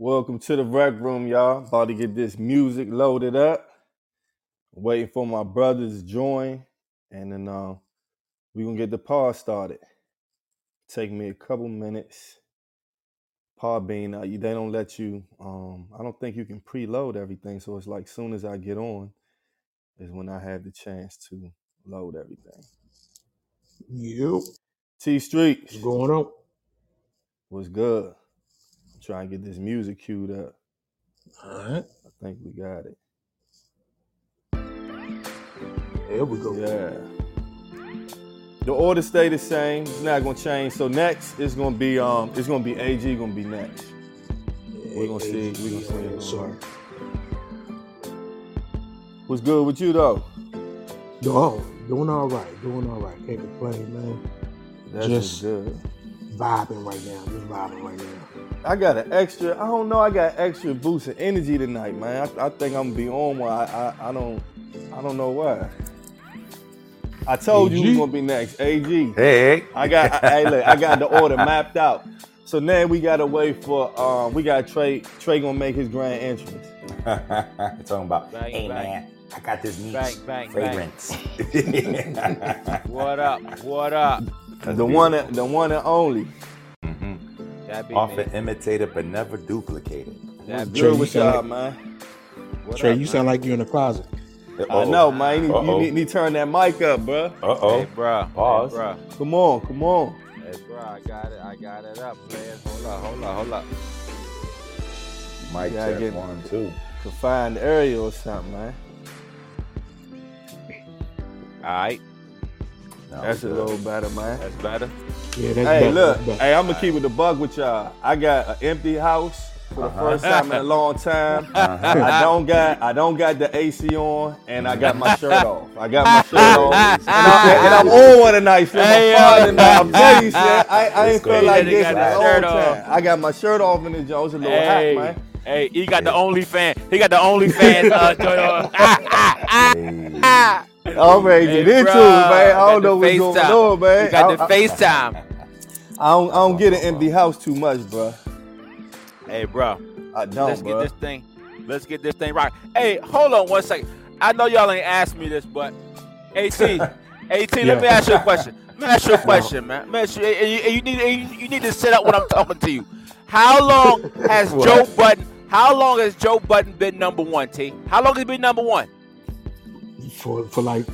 Welcome to the Wreck Room, y'all. About to get this music loaded up. Waiting for my brothers to join, and then uh, we gonna get the pod started. Take me a couple minutes. Pod being uh, you- they don't let you. Um, I don't think you can preload everything, so it's like soon as I get on is when I have the chance to load everything. Yep. T Streets, What's going on? what's good? Try and get this music queued up. All right. I think we got it. There we go. Yeah. The order stay the same. It's not gonna change. So next is gonna be um it's gonna be AG gonna be next. We're gonna see. We're gonna see. Yeah, it so, gonna work. What's good with you though? oh, doing all right. Doing all right. Can't complain, man. That's Just- just good. Vibing right now. Just vibing right now. I got an extra. I don't know. I got extra boost of energy tonight, man. I, I think I'm gonna be on one. I, I I don't I don't know why. I told you AG? who's gonna be next. AG. Hey, I got I, hey, look, I got the order mapped out. So now we gotta wait for um we got Trey Trey gonna make his grand entrance. talking about, Bang, hey bang. man, I got this new Bang, bang, fragrance. What up? What up? The one and- the one and only. That be Often me. imitated but never duplicated. That What's be Trey, good you sound y'all, like- man? What Trey, up, you man? sound like you're in the closet. I know, man. You, need- you need, need to turn that mic up, bruh. Uh oh. Hey, bro. Pause. Hey, bro. Come on, come on. Hey, bro. I got it. I got it up, man. Hold up. Hold up. Hold up. Mic Yeah, I check get- one, two. Confined area or something, man. All right. No, That's a little better, man. That's better. Yeah, that's Hey, better, look. that's. Hey, I'm gonna keep it a bug with y'all. I got an empty house for the Uh-huh. first time in a long time. Uh-huh. I don't got I don't got the AC on, and I got my shirt off. I got my shirt off, and, I, and I'm on one tonight. So Hey, I'm tonight. I'm telling you, son, I, I ain't feel like this in a long shirt time. off. I got my shirt off in the Jones, a little Hey. hat, man. Hey, he got the only fan. He got the only fan. Uh, joint on. Hey. I'm ready to Hey, get into it, bruh. man. I don't know what's going FaceTime. on, man. You got the I, I, FaceTime. I don't, I don't get an empty house too much, bro. Hey, bro. I don't, Let's get this thing. Let's get this thing right. Hey, hold on one second. I know y'all ain't asked me this, but AT, AT, let me Yeah. ask you a question. Let me ask you a question, man. Let me ask you, and you, and you need you, you need to sit up when I'm talking to you. How long has Joe Budden? How long has Joe Budden been number one? T. How long has he been number one? For for like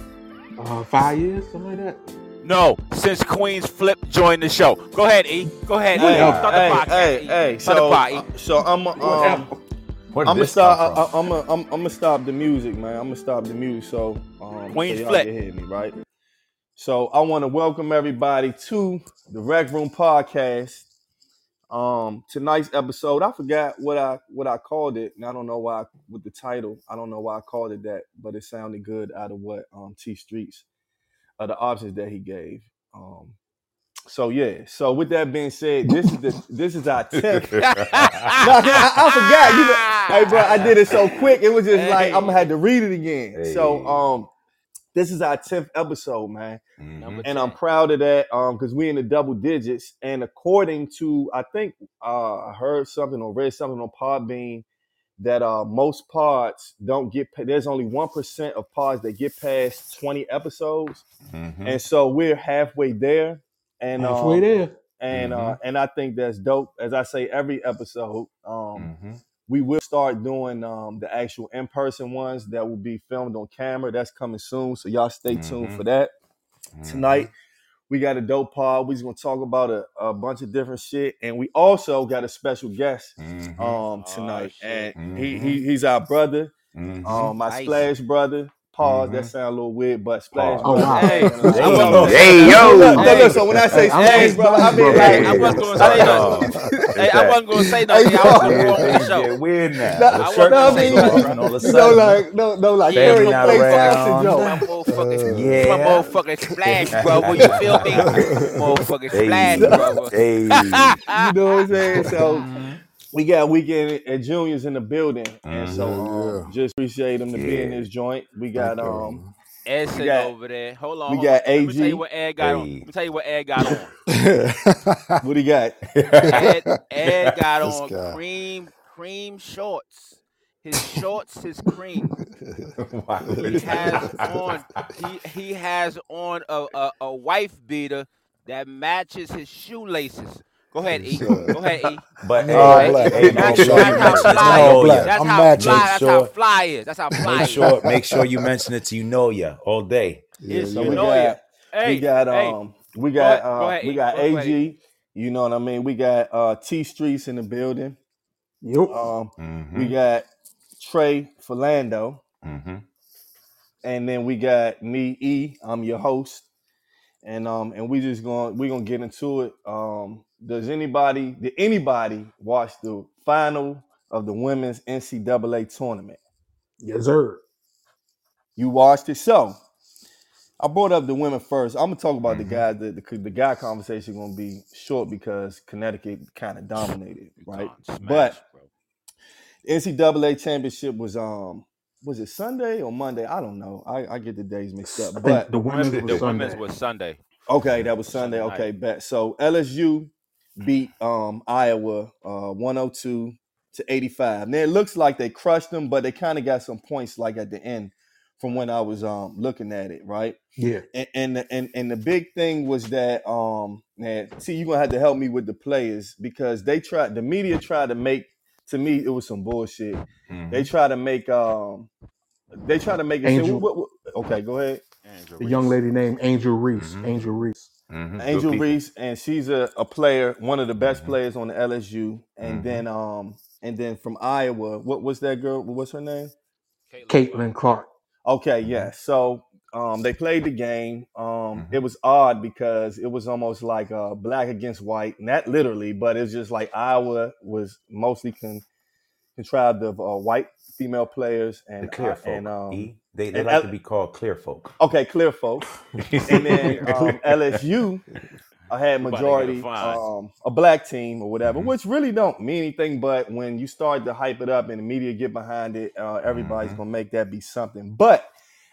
uh, five years, something like that. No, since Queenzflip joined the show. Go ahead, E. Go ahead, E. Hey, Start the hey, podcast. hey, E. hey. Start the So, pod, E. uh, so I'm, um, Where I'm gonna stop. I, I'm gonna, I'm, I'm gonna stop the music, man. I'm gonna stop the music. So, um, Queen's so Flip. can hear me, right? So, I want to welcome everybody to the Wreck Room Podcast. Um, tonight's episode, I forgot what I what I called it, and I don't know why with the title. I don't know why I called it that, but it sounded good out of what um T Streets, uh, the options that he gave. Um, so yeah. So with that being said, this is the this is our tenth no, I, I forgot. You know, hey, bro, I did it so quick. It was just like I'm gonna have to read it again. So, um, this is our tenth episode, man, Mhm. And I'm proud of that. Um, because we in the double digits, and according to I think uh, I heard something or read something on Podbean that uh most pods don't get. pa- There's only one percent of pods that get past 20 episodes, Mhm. and so we're halfway there. And Halfway um, there. and uh, and I think that's dope. As I say every episode, um, Mhm. We will start doing um, the actual in person ones that will be filmed on camera. That's coming soon, so y'all stay tuned Mhm. for that. Mhm. Tonight we got a dope pod. We're just gonna talk about a, a bunch of different shit, and we also got a special guest Mhm. um Oh, tonight, shit. and he, Mhm. he he's our brother, Mhm. um, my Nice. splash brother. Pause. That Mhm. sound a little weird, but splash Oh, wow. Hey, Hey, I wasn't gonna Hey, yo. Look, look, Hey. so when I say Hey, splash brother, I mean like. Hey, I wasn't gonna say nothing. Hey, I wasn't gonna say nothing. I was gonna Hey, go on Things the show. get weird now. No, The I shirt no, I wasn't mean, comes gonna off, all of a no, like, no, no, like Yeah, Terry not Play around. sausage My joke. motherfucking, Yeah. my motherfucking splash, bro. You feel me? Motherfucking splash, brother. Hey. You know what I'm saying? So Mhm. we got weekend at juniors in the building, and so Mhm. um, just appreciate them to be in this joint. We got um, Ed got- over there. Hold on. we hold got on. Let me tell AG. you what Ed got on. Let me tell you what Ed got on. what do you got? Ed, Ed got This on guy. cream cream shorts. His shorts, his cream. He has on he he has on a, a, a wife beater that matches his shoelaces. Go ahead, E. Go ahead, E. But hey, all hey, black. hey, I'm make sure That's how mention it to fly all black. That's I'm how matching. fly. That's sure- how fly is. That's how fly Make is. sure, make sure you mention it to you know ya all day. Yeah, Yes, So you we yeah. know ya. Hey, we got hey. um we Go got ahead- go uh, ahead, we got Go ahead. AG. You know what I mean? We got uh T Streets in the building. Yep. Um Mm-hmm. we got Trey Philando. mm-hmm. and then we got me E. I'm your host, and um and we just going we gonna get into it. Um, does anybody did anybody watch the final of the women's NCAA tournament? Yes, sir. You watched it, so I brought up the women first. I'm gonna talk about Mhm. the guys. The, the the guy conversation gonna be short because Connecticut kind of dominated, right? Smash, But bro. NCAA championship was um was it Sunday or Monday? I don't know. I, I get the days mixed up, think but the women's the, was the Sunday. women's was Sunday. Okay, that was Sunday Sunday. Okay, bet. So LSU beat um Iowa uh 102 to 85. Now it looks like they crushed them, but they kind of got some points like at the end from when I was um looking at it, right? Yeah. And and the, and, and the big thing was that um man, see you're gonna have to help me with the players because they tried the media tried to make to me it was some bullshit. Mm-hmm. They tried to make um they tried to make it say, Angel. what- what- okay, go ahead. Angel The Reese. young lady named Angel Reese. Mhm. Angel Reese. Mm-hmm. Angel Reese, and she's a, a player, one of the best Mhm. players on the LSU. And Mhm. then um and then from Iowa, what was that girl? What's her name? Caitlin Clark. Okay, yeah. So um they played the game. Um it was odd because it was almost like uh black against white, not literally, but it's just like Iowa was mostly con- contrived of uh, white female players The and clear uh, and um e, they they and like L- to be called clear folk. okay, clear folk. and then um, LSU I had You about to get a majority um, a black team or whatever, Mhm. which really don't mean anything. But when you start to hype it up and the media get behind it, uh, everybody's Mhm. gonna make that be something. But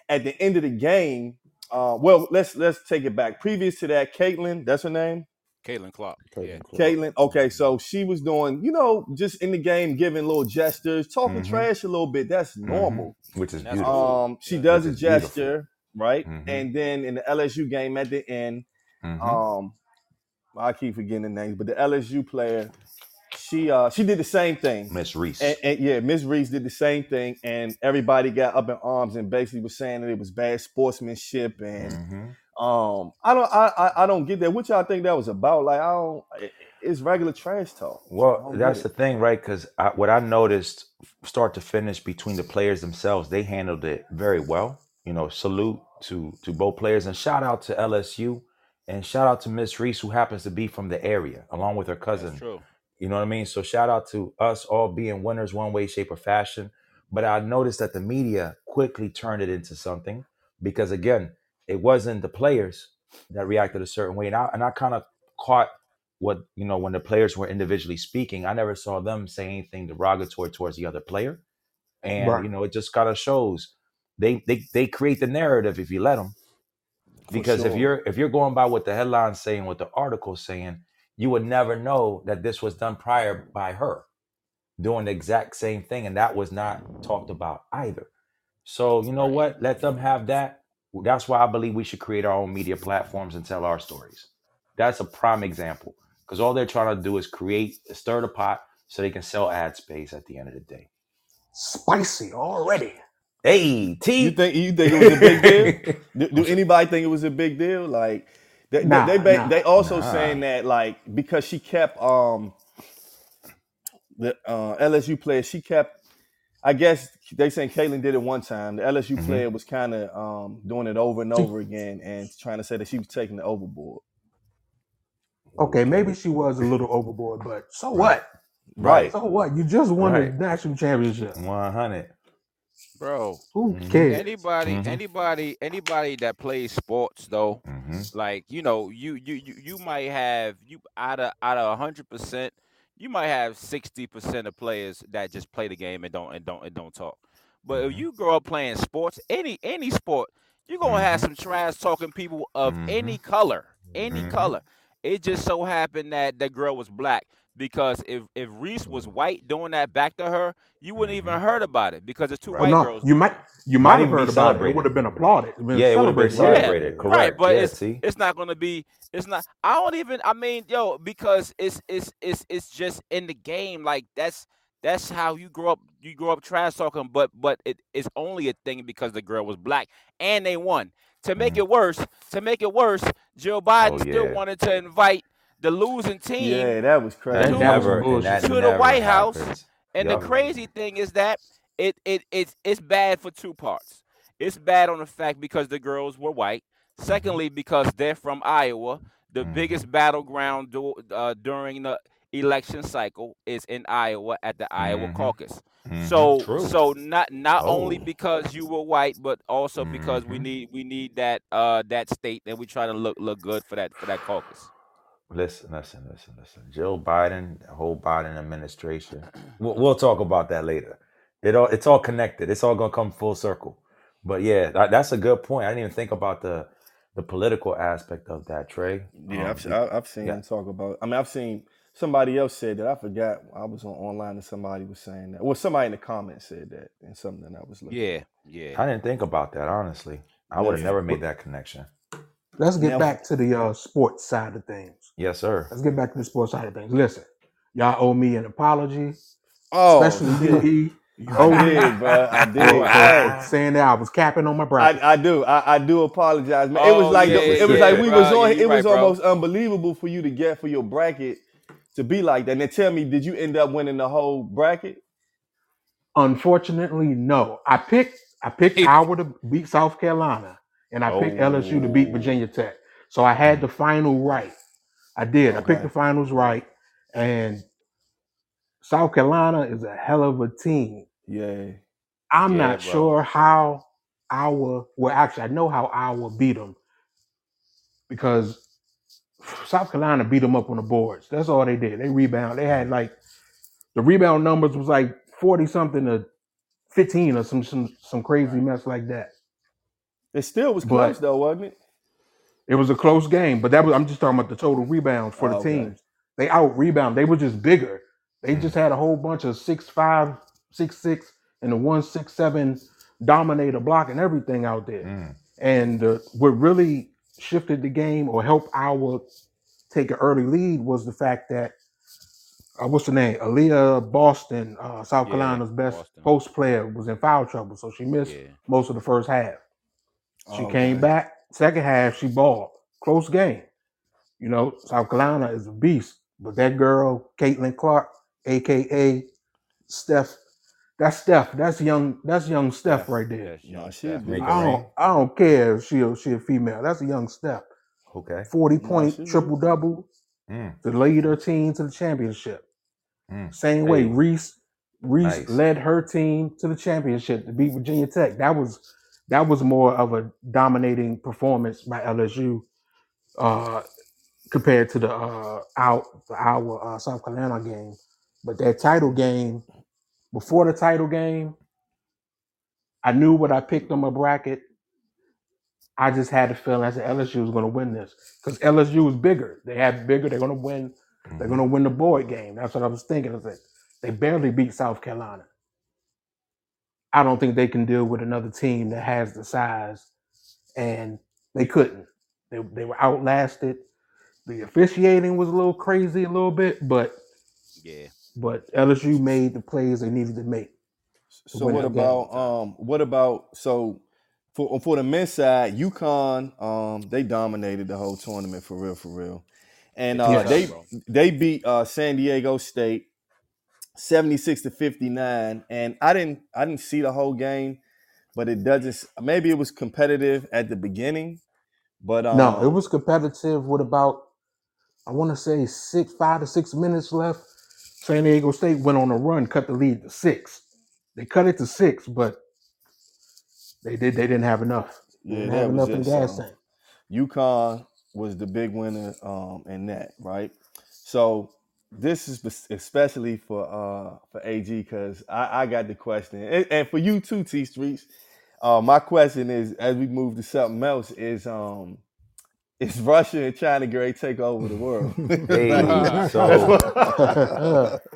at the end of the game, uh, well, let's let's take it back. Previous to that, Caitlin, that's her name. Caitlin Clark. Yeah. Caitlin. Okay, so she was doing, you know, just in the game, giving little gestures, talking Mhm. trash a little bit. That's Mhm. normal. which is That's beautiful. Um, she Yeah. does a Which is beautiful. gesture, right? Mhm. And then in the LSU game at the end, Mhm. um, I keep forgetting the names, but the LSU player, she uh she did the same thing. Miss Reese. And, and yeah, Miss Reese did the same thing, and everybody got up in arms and basically was saying that it was bad sportsmanship. And Mhm. Um, I don't, I, I, I don't get that. What y'all think that was about? Like, I don't. it- It's regular trash talk. I Well, don't that's the it. thing, right? Because I, what I noticed, start to finish, between the players themselves, they handled it very well. You know, salute to to both players, and shout out to LSU, and shout out to Miss Reese, who happens to be from the area, along with her That's cousin. true. You know what I mean? So shout out to us all being winners one way, shape, or fashion. But I noticed that the media quickly turned it into something because again, it wasn't the players that reacted a certain way. And I and I kind of caught what you know when the players were individually speaking. I never saw them say anything derogatory towards the other player. And Right. you know, it just kind of shows they they they create the narrative if you let them because if you're if you're going by what the headline's saying what the article's saying you would never know that this was done prior by her doing the exact same thing and that was not talked about either so you know what let them have that that's why i believe we should create our own media platforms and tell our stories that's a prime example because all they're trying to do is create a stir the pot so they can sell ad space at the end of the day Spicy already. hey You think you think it was a big deal? Do, do anybody think it was a big deal? Like they they Nah, they, ba- nah. they also Nah. saying that like because she kept um the uh, LSU player she kept I guess they saying Caitlin did it one time. The LSU Mhm. player was kind of um doing it over and over again and trying to say that she was taking it overboard. Okay, maybe she was a little overboard, but so Right. what? right So what? You just won Right. the national championship. 100 Bro. Who Mhm. cares? Anybody, Mhm. anybody, anybody that plays sports though, hmm like you know, you you you, you might have you out of out of hundred percent, you might have sixty percent of players that just play the game and don't and don't and don't talk. But if Mhm. you grow up playing sports, any any sport, you're gonna have some trash talking people of Mhm. any color, any color. It just so happened that the girl was black. Because if if Reese was Mm-hmm. white doing that back to her, you wouldn't even Mhm. heard about it because it's two Right. Well, white no, girls you might you Might might have even heard about it. It would have been applauded. It been Yeah, it would have been celebrated. Yeah, celebrated. Yeah. right. But Yeah, it's see? it's not gonna be. It's not. I don't even. I mean, yo, because it's it's it's it's just in the game. Like that's that's how you grow up. You grow up trash talking, but but it, it's only a thing because the girl was black and they won. To make Mhm. it worse, to make it worse, Joe Oh Biden still wanted to invite the losing team Yeah, that was crazy. That, to never some that to the never White House. happens. And the crazy thing is that it it it's it's bad for two parts. It's bad on the fact because the girls were white. Secondly, because they're from Iowa, the Mhm. biggest battleground du- uh, during the election cycle is in Iowa at the Iowa Mhm. caucus. Mhm. So True. so not not only Oh. because you were white, but also because we Mhm. need we need that uh that state and we try to look look good for that for that caucus. Listen, listen, listen, listen. Joe Biden, the whole Biden administration. We'll, we'll talk about that later. It all it's all connected. It's all gonna come full circle. But yeah, that, that's a good point. I didn't even think about the the political aspect of that, Trey. Yeah, Um, I've, I've seen yeah, him talk about. I mean, I've seen somebody else said that. I forgot. I was on online and somebody was saying that. Well, somebody in the comments said that, and something that I was looking Yeah, at. yeah. I didn't think about that honestly. I would have never made that connection. Let's get Now, back to the uh, sports side of things. Yes, sir. Let's get back to the sports side of things. Listen, y'all owe me an apology, oh especially you, shit, E. You I owe me did, bro. I did. for, Hey, for saying that I was capping on my bracket. I, I do. I, I do apologize, man. It was Oh like yeah, the, It's it was yeah, like we was bro. on. Yeah, It was right, bro. almost unbelievable for you to get for your bracket to be like that. And then tell me, did you end up winning the whole bracket? Unfortunately, no. I picked I picked Iowa to beat South Carolina, and I picked LSU to beat Oh, Virginia Tech. So I had the final right. I did. I picked okay. the finals right, and South Carolina is a hell of a team. Yeah. I'm Yeah, not bro. sure how Iowa. Well, actually, I know how Iowa beat them because South Carolina beat them up on the boards. That's all they did. They rebound. They had like the rebound numbers was like forty something to fifteen or some some some crazy mess like that. It still was close But though, wasn't it? it was a close game. But that was I'm just talking about the total rebounds for Oh, the okay. teams. They out rebound. They were just bigger. They just had a whole bunch of six five, six six, and the one six seven dominator blocking everything out there. Mm. And uh, what really shifted the game or helped Iowa take an early lead was the fact that uh, what's the name? Aaliyah Boston, uh, South Yeah, Carolina's best Boston. post player, was in foul trouble, so she missed Yeah. most of the first half. She Oh, came okay. back second half. She balled close game. You know, South Carolina is a beast, but that girl, Caitlin Clark, aka Steph, that's Steph. That's young. That's young Steph Yeah. right there. Yes, No, young she a Steph. big Make it I don't. rain. I don't care if she a, she a female. That's a young Steph. Okay. Forty No, point she triple double Mm. to lead her team to the championship. Mm. Same way Hey, Reese Reese nice. led her team to the championship to beat Virginia Tech. That was that was more of a dominating performance by LSU uh, compared to the uh, out the our uh, South Carolina game. But that title game, before the title game, I knew what I picked on my bracket. I just had a feeling I said LSU was going to win this because LSU was bigger. They had bigger. They're going to win. They're hmm going to win the board game. That's what I was thinking. I said they barely beat South Carolina. I don't think they can deal with another team that has the size, and they couldn't. They they were outlasted. The officiating was a little crazy, a little bit, but Yeah. but LSU made the plays they needed to make to So what that game. about um what about so for for the men's side, UConn, um, they dominated the whole tournament for real, for real. And They uh turned Yes. they bro. they beat uh San Diego State 76 to 59. And I didn't I didn't see the whole game, but it doesn't maybe it was competitive at the beginning, but No, it um was competitive with about I want to say six, five to six minutes left. San Diego State went on a run, cut the lead to six. They cut it to six, but they did they didn't have enough. They yeah, didn't have enough in the gas tank. UConn was the big winner um, in that, right? So this is especially for uh, for AG because I, I got the question, and, and for you too, T Streets. Uh, my question is, as we move to something else, is um, is Russia and China going to take over the world? Hey, so that's what,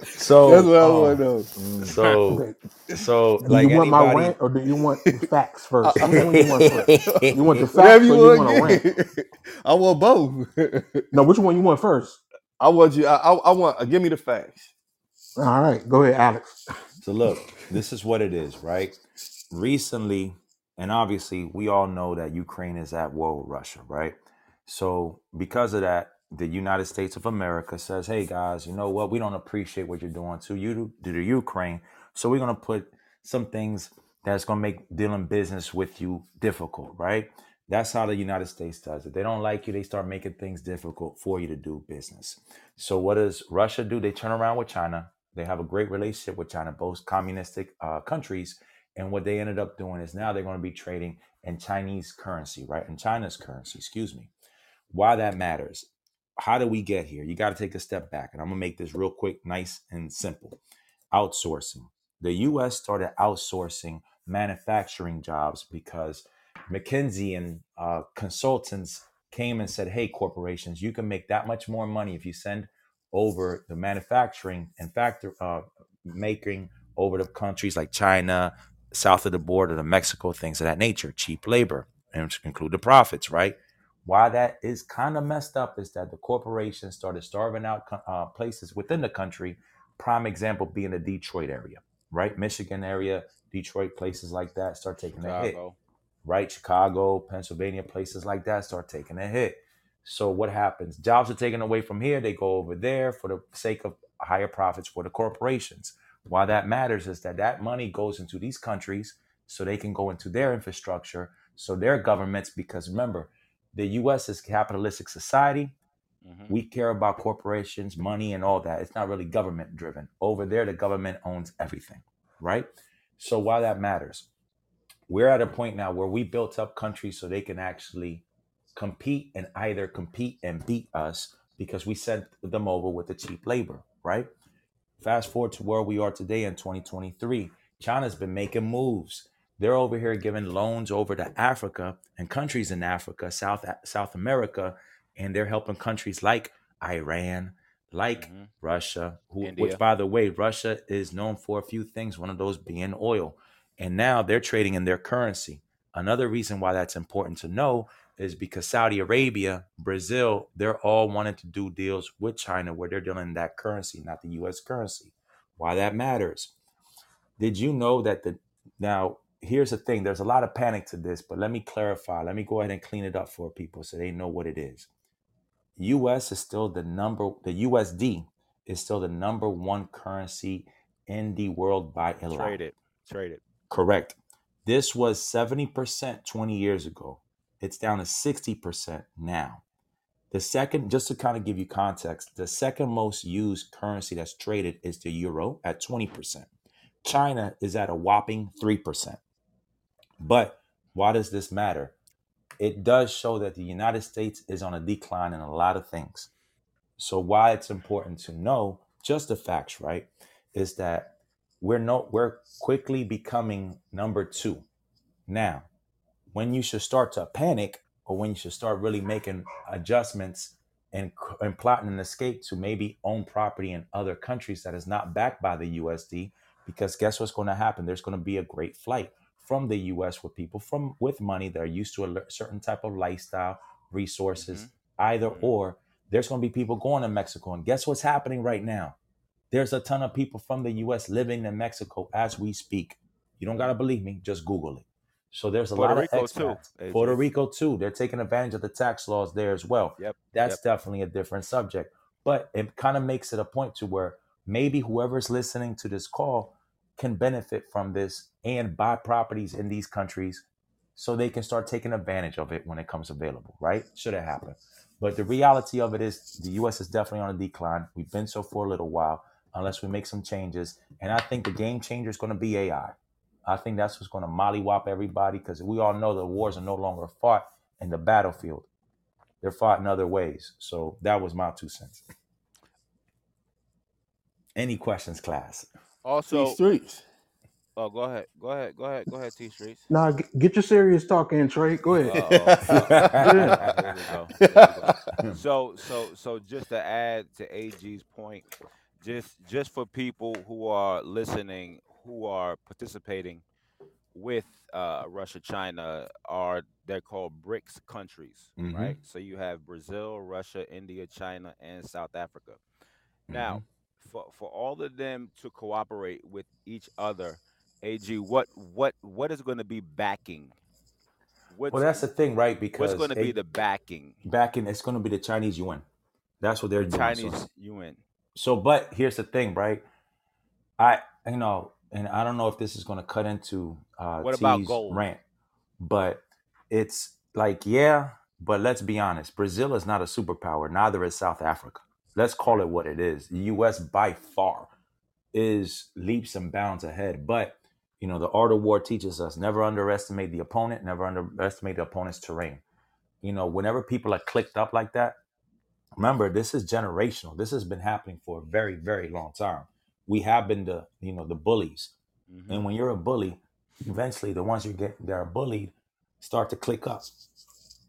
so that's what I um, want to know. So so Do like you want my anybody rant or do you want the facts first? Which one you want first? You want the facts Whatever or you you want want a to rant? I want both. No, which one you want first? I want you. I, I, I want. Uh, give me the facts. All right, go ahead, Alex. So look, this is what it is, right? Recently, and obviously, we all know that Ukraine is at war with Russia, right? So because of that, the United States of America says, "Hey guys, you know what? We don't appreciate what you're doing to you to the Ukraine, so we're gonna put some things that's gonna make dealing business with you difficult, right?" That's how the United States does it. They don't like you, they start making things difficult for you to do business. So what does Russia do? They turn around with China. They have a great relationship with China, both communistic uh, countries. And what they ended up doing is now they're going to be trading in Chinese currency, right? In China's currency, excuse me. Why that matters. How do we get here? You got to take a step back. And I'm going to make this real quick, nice, and simple. Outsourcing. The US started outsourcing manufacturing jobs because McKinsey and uh, consultants came and said, hey, corporations, you can make that much more money if you send over the manufacturing and factor uh, making over to countries like China, south of the border to Mexico, things of that nature, cheap labor, and include the profits, right? Why that is kind of messed up is that the corporations started starving out uh, places within the country. Prime example being the Detroit area, right? Michigan area, Detroit, places like that start taking a hit. Right? Chicago, Pennsylvania, places like that start taking a hit. So what happens? Jobs are taken away from here. They go over there for the sake of higher profits for the corporations. Why that matters is that that money goes into these countries so they can go into their infrastructure, so their governments. Because remember, the U.S. is a capitalistic society. hmm We care about corporations, money, and all that. It's not really government driven. Over there, the government owns everything, right? So why that matters? We're at a point now where we built up countries so they can actually compete and either compete and beat us because we sent them over with the cheap labor, right? Fast forward to where we are today in 2023. China's been making moves. They're over here giving loans over to Africa and countries in Africa, South South America, and they're helping countries like Iran, like hmm Russia, who, which by the way, Russia is known for a few things, one of those being oil. And now they're trading in their currency. Another reason why that's important to know is because Saudi Arabia, Brazil, they're all wanting to do deals with China where they're dealing in that currency, not the US currency. Why that matters. Did you know that the now here's the thing, there's a lot of panic to this, but let me clarify. Let me go ahead and clean it up for people so they know what it is. US is still the number the USD is still the number one currency in the world by lot. Trade it. Trade it. Correct. This was 70% 20 years ago. It's down to 60% now. The second, just to kind of give you context, the second most used currency that's traded is the euro at 20%. China is at a whopping 3%. But why does this matter? It does show that the United States is on a decline in a lot of things. So why it's important to know just the facts, right? Is that we're no we're quickly becoming number two. Now, when you should start to panic or when you should start really making adjustments and, and plotting an escape to maybe own property in other countries that is not backed by the USD, because guess what's going to happen? There's going to be a great flight from the US with people from with money that are used to a certain type of lifestyle, resources, hmm either hmm or. There's going to be people going to Mexico. And guess what's happening right now? There's a ton of people from the US living in Mexico as we speak. You don't got to believe me, just Google it. So there's a Puerto lot of Rico too. Puerto Rico too. They're taking advantage of the tax laws there as well. Yep. That's Yep. definitely a different subject. But it kind of makes it a point to where maybe whoever's listening to this call can benefit from this and buy properties in these countries so they can start taking advantage of it when it comes available, right? Should it happen. But the reality of it is the US is definitely on a decline. We've been so for a little while, unless we make some changes. And I think the game changer is going to be AI. I think that's what's going to mollywop everybody because we all know the wars are no longer fought in the battlefield. They're fought in other ways. So that was my two cents. Any questions, class? These Also, streets. Oh, go ahead. Go ahead. Go ahead. Go ahead, T Streets. Nah, g- get your serious talk in, Trey. Go ahead. Yeah. Here we go. Here we go. So, so, so, just to add to AG's point, just, just for people who are listening, who are participating with uh, Russia, China, are they're called BRICS countries, Mhm. right? So you have Brazil, Russia, India, China, and South Africa. Now, for for all of them to cooperate with each other, AG, what what what is going to be backing? What's, Well, that's the thing, right? Because what's going to be the backing? Backing it's going to be the Chinese yuan. That's what they're doing. so- Chinese yuan. So, but here's the thing, right? I, you know, and I don't know if this is going to cut into uh, What about T's gold? rant, but it's like, yeah, but let's be honest. Brazil is not a superpower. Neither is South Africa. Let's call it what it is. The U.S. by far is leaps and bounds ahead. But you know, the art of war teaches us never underestimate the opponent, never underestimate the opponent's terrain. You know, whenever people are clicked up like that, remember this is generational. This has been happening for a very, very long time. We have been the, you know, the bullies. Mhm. And when you're a bully, eventually the ones you get that are bullied start to click up.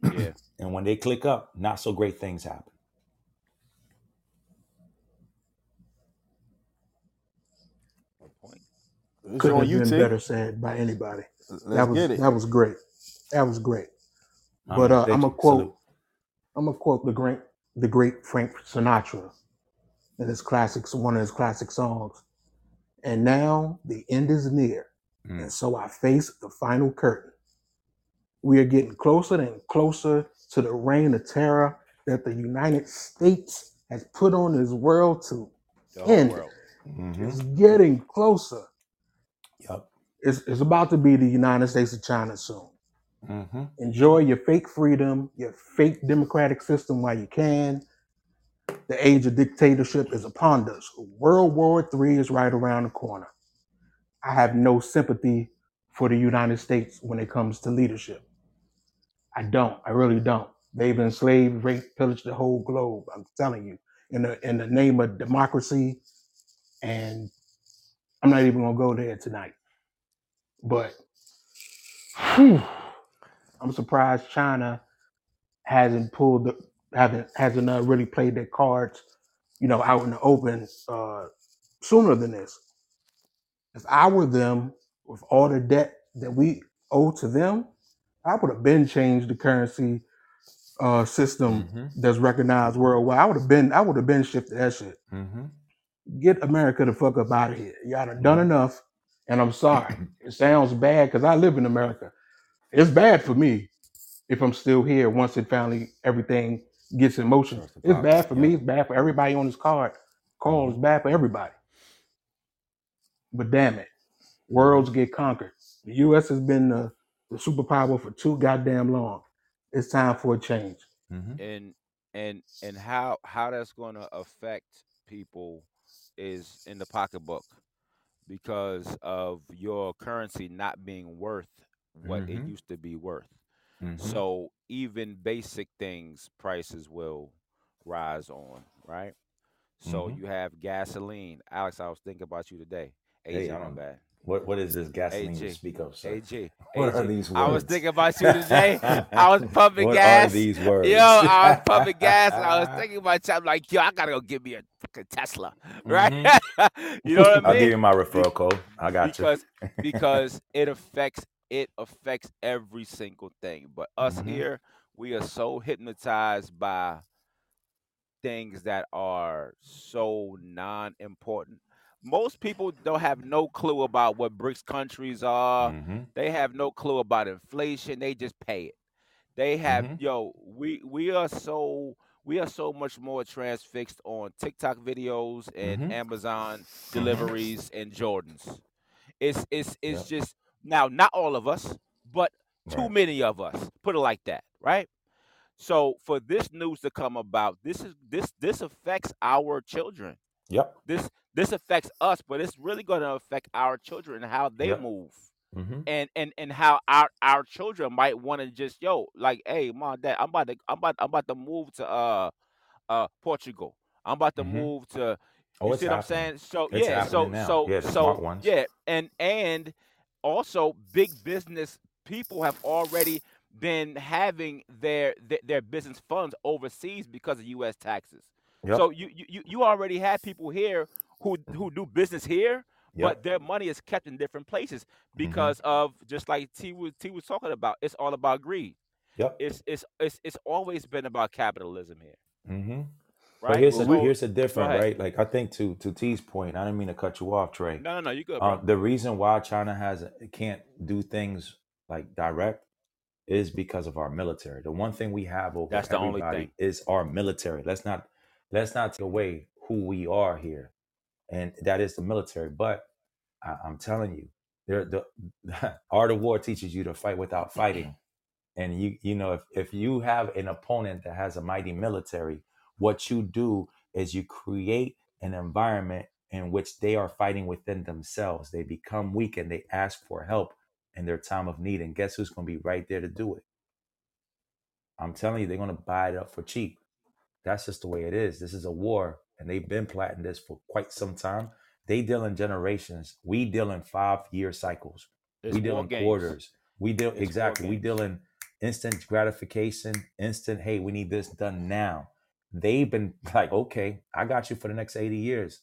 Yeah. And when they click up, not so great things happen. Good point. It's Couldn't have been T. better said by anybody. Let's that was get it. that was great. That was great. I But, uh, I'ma quote- Salute. I'm gonna quote the great the great Frank Sinatra in his classics, one of his classic songs. And now the end is near, Mm. and so I face the final curtain. We are getting closer and closer to the reign of terror that the United States has put on this world to The End. world. Mhm. It's getting closer. Yep. It's, it's about to be the United States of China soon. Hmm Enjoy your fake freedom, your fake democratic system while you can. The age of dictatorship is upon us. World War III is right around the corner. I have no sympathy for the United States when it comes to leadership. I don't. I really don't. They've enslaved, raped, pillaged the whole globe. I'm telling you, in the in the name of democracy, and I'm not even gonna go there tonight. But whew, I'm surprised China hasn't pulled the haven't hasn't uh, really played their cards, you know, out in the open uh, sooner than this. If I were them, with all the debt that we owe to them, I would have been changed the currency uh, system Mhm. that's recognized worldwide. I would have been I would have been shifted that shit. hmm Get America the fuck up out of here. Y'all done done enough. And I'm sorry. It sounds bad because I live in America. It's bad for me if I'm still here once it finally everything gets in motion. Starts to It's bad for me. yeah. It's bad for everybody on this card. Call is bad for everybody. But damn it, worlds get conquered. The U.S. has been the, the superpower for too goddamn long. It's time for a change. hmm and and and how how that's going to affect people is in the pocketbook because of your currency not being worth what it Mhm. used to be worth. hmm So even basic things prices will rise on, right? So Mhm. you have gasoline. Alex, I was thinking about you today. Hey, AG, I my bad. What what is this gasoline you speak of, sir? AG. What are AG. these I was thinking about you today. I was pumping what gas. What are these words? Yo, I was pumping gas and I was thinking about you. I'm like, yo, I gotta go get me a fucking Tesla, right? you know what I Mm-hmm. I'll give you my referral code. I got you. because because it affects it affects every single thing. But us Mhm. here, we are so hypnotized by things that are so non-important. Most people don't have no clue about what BRICS countries are. hmm They have no clue about inflation. They just pay it. They have Mhm. yo, we we are so we are so much more transfixed on TikTok videos and Mhm. Amazon deliveries and Jordans. It's it's it's just now not all of us, but too Right. many of us. Put it like that, right? So for this news to come about, this is this this affects our children. Yep. This this affects us, but it's really going to affect our children and how they Yep. move hmm and and and how our our children might want to just yo like hey mom dad i'm about to i'm about i'm about to move to uh uh portugal i'm about to Mhm. move to Oh, you it's see what I'm happening. saying? So It's yeah, so now. so Yeah, so yeah, and and also big business people have already been having their their, their business funds overseas because of U.S. taxes. Yep. So you, you you- already have people here who who do business here, Yep. but their money is kept in different places Mm-hmm. because of just like T was T was talking about. It's all about greed. Yep. It's it's it's it's always been about capitalism here, Mm-hmm. Right? But here's a, So- here's a different, ahead. right? Like I think to to T's point, I didn't mean to cut you off, Trey. no, no, no, you good, bro. Um, the reason why China has can't do things like direct is because of our military. The one thing we have over That's the only thing. is our military. Let's not let's not take away who we are here, and that is the military. But I, I'm telling you, the art of war teaches you to fight without fighting. And you you know if if you have an opponent that has a mighty military, what you do is you create an environment in which they are fighting within themselves. They become weak and they ask for help in their time of need. And guess who's going to be right there to do it? I'm telling you, they're going to buy it up for cheap. That's just the way it is. This is a war, and they've been plotting this for quite some time. They deal in generations. We deal in five year cycles. It's we deal in games. quarters. We deal It's war exactly. We games. deal in instant gratification, instant. Hey, we need this done now. They've been like, okay, I got you for the next eighty years,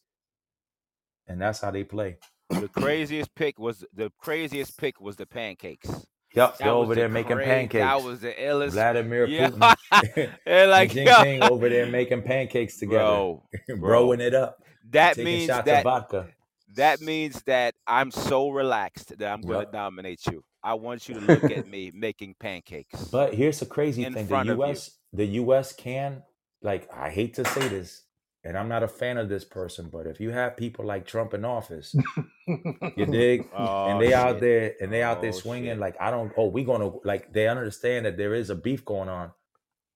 and that's how they play. The craziest pick was the craziest pick was the pancakes. Yep, That they're over the there making pancakes. That was the illest. Vladimir Yeah. Putin and like and yo, Jinping over there making pancakes together, bro, broing it up, that means that that means that I'm so relaxed that I'm going to dominate you. I want you to look at me making pancakes. But here's the crazy thing: the. U.S. the U.S. can like I hate to say this, and I'm not a fan of this person, but if you have people like Trump in office, you dig, Oh, and they out there and they out there Oh, swinging shit. like I don't. Oh, we gonna like they understand that there is a beef going on.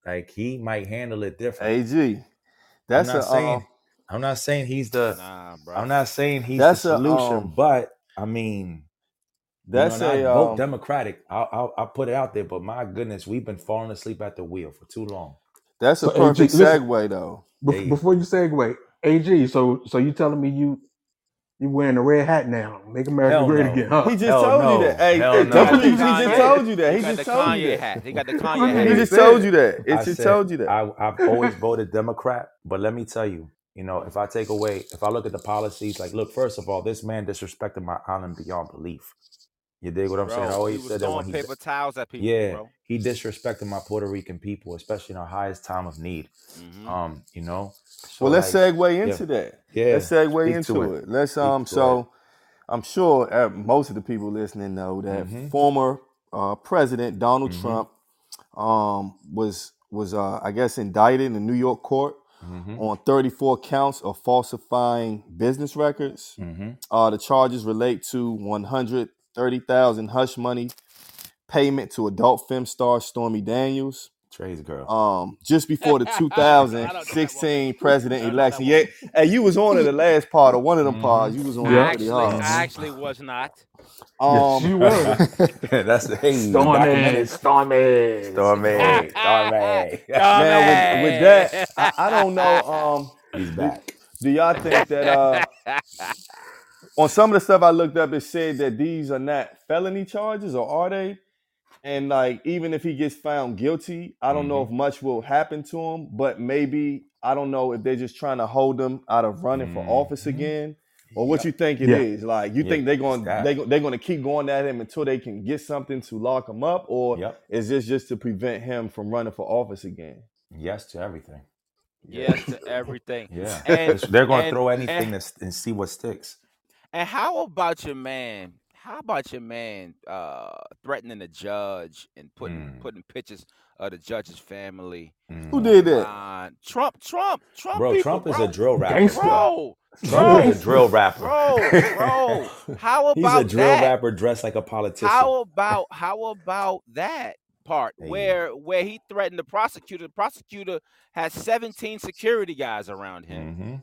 Like he might handle it different. AG. That's I'm not a saying um, I'm not saying he's the. Nah, bro. I'm not saying he's That's the a, solution, um, but I mean, that's you know, and vote um, Democratic. I'll, I'll I'll put it out there, but my goodness, we've been falling asleep at the wheel for too long. That's a So, AG, perfect listen. segue though. Bef- Hey. Before you segue, AG, so so you telling me you you wearing a red hat now? Make America Hell great no. again, huh? He just Hell told no. you that. Hey, Hell hey no. don't That's what believe he he just just said. told you that. He He got just the told you Kanye that. hat. He got the That's Kanye he He hat. just told you that. It I just said told you that. I, I've always voted Democrat, but let me tell you, you know, if I take away, if I look at the policies, like, look, first of all, this man disrespected my island beyond belief. You dig what I'm saying? I Bro, he always said that when he, paper towels at people, yeah, bro. he disrespected my Puerto Rican people, especially in our highest time of need. Mhm. Um, you know, so Well, let's like, segue yeah, into that. yeah, Let's segue speak into it. it. Let's Speak um. to it. So I'm sure uh, most of the people listening know that Mhm. former uh, President Donald Mhm. Trump um was was uh I guess indicted in a New York court Mm-hmm. on 34 counts of falsifying business records. Mm-hmm. Uh, the charges relate to 130,000 hush money payment to adult film star Stormy Daniels. Trey's girl. Um, just before the I don't know that one. 2016 president I don't know that election. Yeah, hey, you was on in the last part or one of them Mhm. parts. You was on I Yeah. actually, hard. I actually was not. Yes, you Um, were. That's the hey, Stormy. Stormy, Stormy, Stormy. now with, with that, I, I don't know. Um, He's back. do y'all think that uh, on some of the stuff I looked up, it said that these are not felony charges, or are they? And like, even if he gets found guilty, I don't know if much will happen to him. But maybe I don't know if they're just trying to hold him out of running for office Mhm. again, or what you think it is. Yeah. Like, you Yeah, think they're it's going that. they go- they're going to keep going at him until they can get something to lock him up, or Yep. is this just to prevent him from running for office again? Yes to everything. yes to everything. Yeah. And- It's- They're going to and- throw anything and- to and see what sticks. And how about your man? How about your man uh, threatening the judge and putting Mm. putting pictures of the judge's family? Who Mhm. did that? Uh, Trump, Trump, Trump. Bro, people, Trump is bro. a drill rapper. Gangster. Bro, Trump is a drill rapper. bro, bro. How about He's a drill that? rapper dressed like a politician. How about how about that part Hey. where where he threatened the prosecutor? The prosecutor has 17 security guys around him.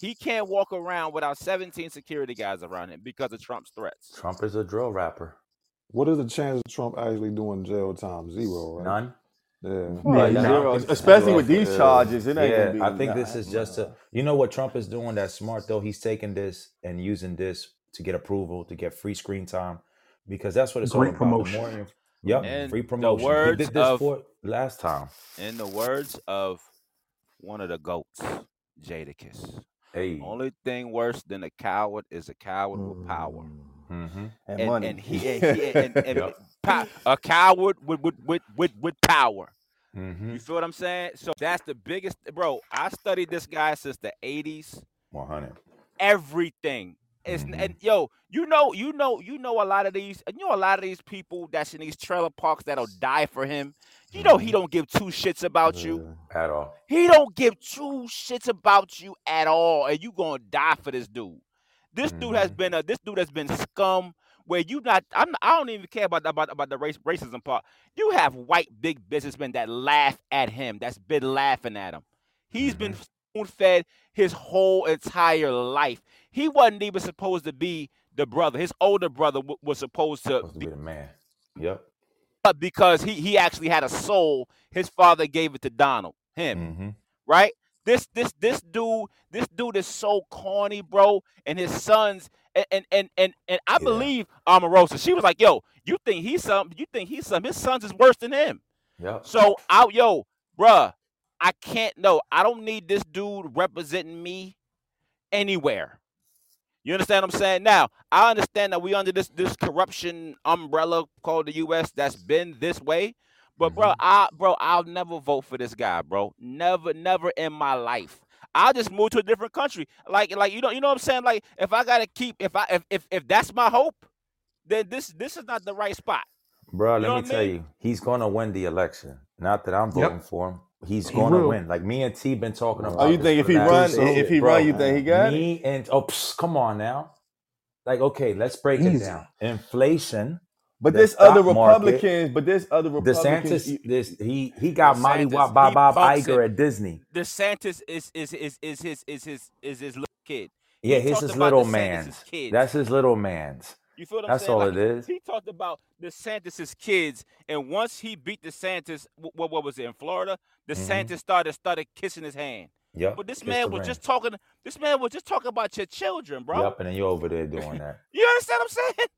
He can't walk around without 17 security guys around him because of Trump's threats. Trump is a drill rapper. What is the chance of Trump actually doing jail time? Zero, right? None. Yeah, Yeah, zero. Especially with these Yeah. charges, it ain't yeah, gonna be. I think this is just a. You know what Trump is doing? That's smart though. He's taking this and using this to get approval, to get free screen time, because that's what it's Great all about. promotion. The more, inf- yep, And free the promotion. words he did this of- for last time. In the words of one of the goats, Jadakiss. Hey, Only thing worse than a coward is a coward with power. mm-hmm. and, And, money. and he he, and, and Yep. pow- a coward with with with with, with power. Mm-hmm. You feel what I'm saying? So that's the biggest, bro. I studied this guy since the '80s. One hundred. Everything is, Mhm. and yo, you know, you know, you know, a lot of these, you know, a lot of these people that's in these trailer parks that'll die for him. You know, he Mhm. don't give two shits about you. At all. He don't give two shits about you at all, and you gonna die for this dude. This dude has Mhm. been a this dude has been scum. Where you not, I'm, I don't even care about about about the race racism part. You have white big businessmen that laugh at him. That's been laughing at him. He's been spoon fed his whole entire life. He wasn't even supposed to be the brother. His older brother w- was supposed to Supposed to be be the man. Yep. But because he he actually had a soul. His father gave it to Donald, him Mm-hmm. right? This this this dude this dude is so corny, bro. And his sons and and and and, I Yeah. believe Omarosa. She was like, "Yo, you think he's some? You think he's some? His sons is worse than him." Yeah. So out, yo, bruh, I can't. No, I don't need this dude representing me anywhere. You understand what I'm saying? Now, I understand that we under this this corruption umbrella called the U.S. that's been this way, but bro, Mhm. I bro, I'll never vote for this guy, bro. Never, never in my life. I'll just move to a different country. Like, like you know, you know what I'm saying? Like, if I gotta keep, if I, if if, if that's my hope, then this this is not the right spot. Bro, You let me tell mean? you, he's gonna win the election. Not that I'm Yep. voting for him. He's He gonna win. Like me and T been talking oh, about. Oh, you think if he the last run, two if he Bro, run, you think he got it? me and oh, psh, come on now. Like, okay, let's break it down. Inflation. But this other stock market, Republicans. But this other Republicans. DeSantis, this he he got Mighty DeSantis, Bob Bob he Bob Iger it. at Disney. DeSantis is is is is his is his is his little kid. Yeah, He his talked his about little DeSantis' man's. kids. That's his little man's. You feel what I'm That's saying? all Like, it is. He talked about DeSantis's kids, and once he beat DeSantis, wh- what what was it in Florida? Mm-hmm. DeSantis started started kissing his hand. Yep. But this man was just talking. This man was just talking about your children, bro. Yep, and then you over there doing that. You understand what I'm saying?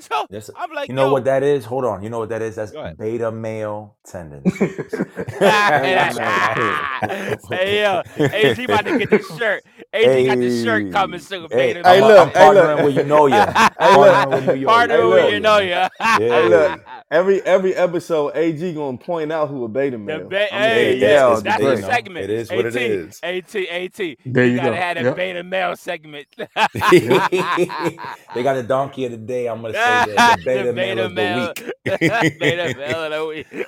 So That's I'm like, you know yo, what that is? Hold on. You know what that is? That's beta male tendencies. hey yo, AG about to get the shirt. AG got the shirt coming soon. Hey, Beta Hey, I'm, male. look, I'm hey, look. partnering with you know ya. Hey, look. Partnering with you, yo. Partner Hey, with you know ya. Yeah. look. Every every episode, AG gonna point out who a beta The male. ba- hey, like, yeah, yeah, it's that's beta. the segment. It is what it AT, is. AT, AT. There you gotta go. have a Yep. beta male segment. they got a donkey of the day. I'm gonna say that the beta, male of the week. beta male of the week.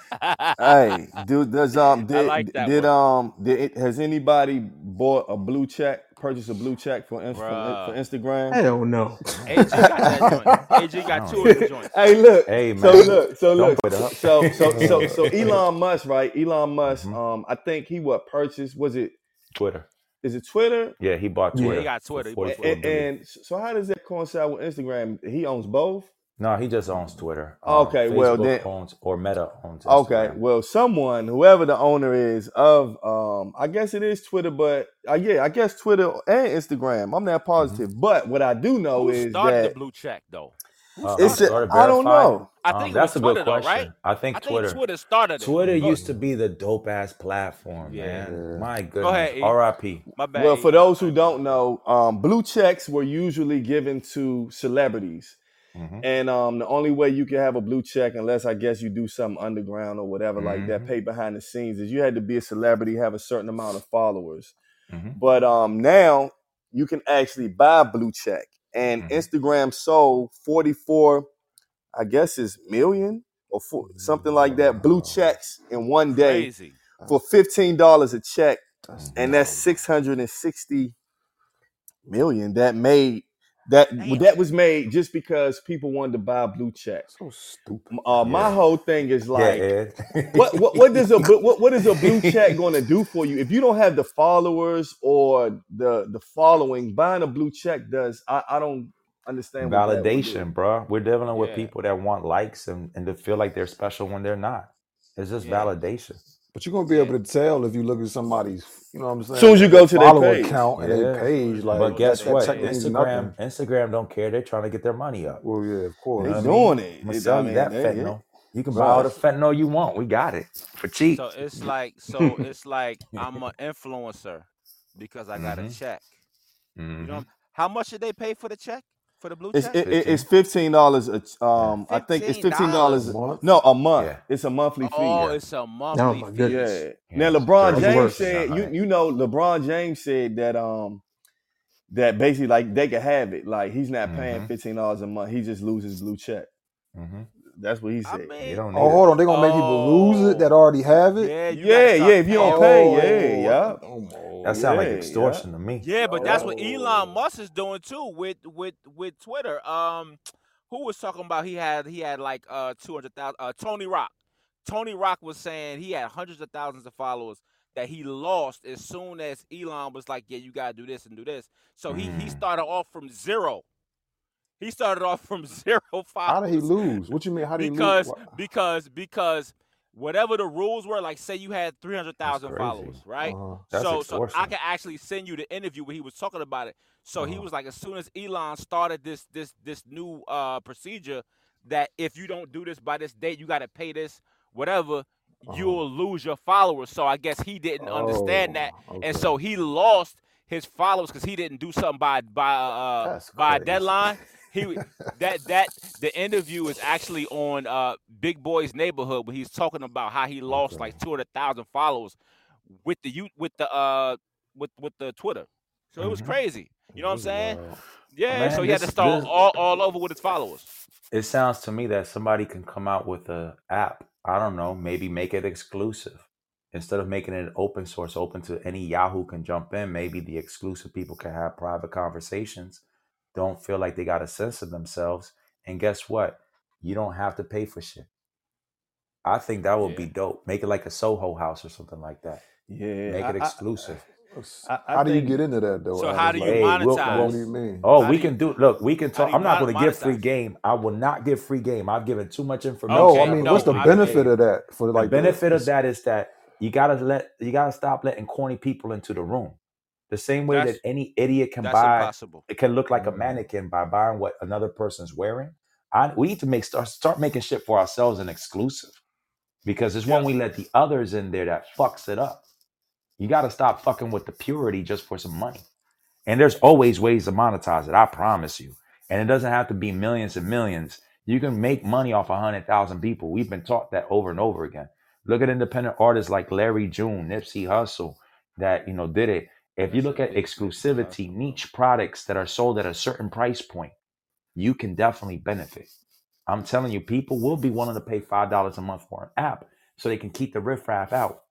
hey, dude, does um did like that did one. um did it, has anybody bought a blue check, purchased a blue check for Inst- for, Bruh. for Instagram? Hell no. AG got that joint. AG got two of the joints. Hey, look. Hey man. So look, so Don't look, put it up. so so so so Elon Musk, right? Elon Musk, Mhm. um, I think he what purchased was it Twitter. Is it Twitter? Yeah, he bought Twitter. Yeah. Twitter. He got Twitter. He 44 And, and so how does that coincide with Instagram? He owns both. no, he just owns Twitter. Um, Okay, well, then- owns or Meta owns. Instagram. Okay, well, someone, whoever the owner is of, um, I guess it is Twitter, but uh, yeah, I guess Twitter and Instagram. I'm not positive, but what I do know Who is started that the blue check though? Who Uh, it's. started A, it? started I don't know. I Um, think it that's was a good Twitter though, question. right? I think I think Twitter. Twitter started it. Twitter Go- used to be the dope ass platform, Yeah. man. My goodness. Go ahead. R.I.P. My bad. Well, for those who don't know, um, blue checks were usually given to celebrities, Mhm. and um, the only way you could have a blue check, unless I guess you do something underground or whatever like that, Mhm. pay behind the scenes, is you had to be a celebrity, have a certain amount of followers. Mhm. But um, now you can actually buy blue check, and Mhm. Instagram sold 44, I guess is million or four, something like that, blue checks in one day crazy. for fifteen dollars a check, That's and that's six hundred and sixty million that made that Damn. that was made just because people wanted to buy blue check. so stupid. Uh, My Yeah. whole thing is like. yeah, What, what what does a what what is a blue check going to do for you if you don't have the followers or the the following? Buying a blue check does I, I don't understand what that would do. validation, bro. We're dealing with Yeah. people that want likes and, and to feel like they're special when they're not. It's just Yeah. validation. But you're gonna be able to tell if you look at somebody's, you know what I'm saying? As soon as you go to their follower page. account and Yeah. their page, like but guess that, that what? check means Instagram, nothing. Instagram don't care. They're trying to get their money up. Well, yeah, of They course. You know what doing mean? it. I'm gonna It- sell you mean, that they- fentanyl. You can buy all the Right. fentanyl you want. We got it for cheap. So it's like so it's like I'm an influencer because I got a check. You Mhm. know how much did they pay for the check? For the blue It's check? it, it- it's fifteen dollars. Um, I think it's fifteen A dollars. month? No, a month. Yeah. It's a monthly fee. oh, yeah. it's a monthly my fee. goodness. Yeah. Yeah, Now LeBron. That's James worse. said you you know LeBron James said that um that basically like they could have it. Like he's not paying Mhm. fifteen dollars a month. He just loses blue check. Mhm. That's what he said. You mean, don't need Oh, hold on. They're gonna make people lose it that already have it. yeah, yeah, yeah. If you don't paying. pay, yeah, yeah. Oh, That sounds like Yeah, extortion to me. Yeah, but that's what Oh. Elon Musk is doing too with with with Twitter. Um, who was talking about he had he had like uh two hundred thousand. Uh, Tony Rock. Tony Rock was saying he had hundreds of thousands of followers that he lost as soon as Elon was like, "Yeah, you gotta do this and do this." So he he Mm. started off from zero. He started off from zero followers. How did he lose? What you mean? How did he lose? Because because because whatever the rules were, like say you had three hundred thousand followers, right? Uh-huh. So so I can actually send you the interview where he was talking about it. So he Uh-huh. was like, as soon as Elon started this this this new uh procedure that if you don't do this by this date, you got to pay this whatever. Uh-huh. You'll lose your followers. So I guess he didn't understand that, Oh, and so he lost his followers because he didn't do something by by uh by a deadline. He that that the interview is actually on uh Big Boy's neighborhood where he's talking about how he lost like two hundred thousand followers with the you with the uh with with the Twitter. So it was Mhm. crazy. You know what I'm saying? Wow. Yeah. Man, so he had to start all, all over with his followers. It sounds to me that somebody can come out with a app. I don't know, maybe make it exclusive. Instead of making it open source, open to any Yahoo can jump in, maybe the exclusive people can have private conversations. Don't feel like they got a sense of themselves. And guess what? You don't have to pay for shit. I think that would be dope. Make it like a Soho house or something like that. Yeah, Make it I- exclusive. Uh, I- I How do you get into that though? So Adam? how do you Like, Hey, monetize? What do you mean? Oh, How we do can you- do. Look, we can talk. I'm not going to give free game. I will not give free game. I've given too much information. No, Okay, I mean, no, what's the I- benefit of that for like, the like benefit of that is that you gotta let you gotta stop letting corny people into the room. The same way That's- that any idiot can That's buy, impossible. it can look like a Mm. mannequin by buying what another person's wearing. I, we need to make start start making shit for ourselves and exclusive, because it's when we let the others in there that fucks it up. You got to stop fucking with the purity just for some money. And there's always ways to monetize it. I promise you. And it doesn't have to be millions and millions. You can make money off a hundred thousand people. We've been taught that over and over again. Look at independent artists like Larry June, Nipsey Hussle, that you know did it. If you look at exclusivity, niche products that are sold at a certain price point, you can definitely benefit. I'm telling you, people will be willing to pay five dollars a month for an app so they can keep the riffraff out.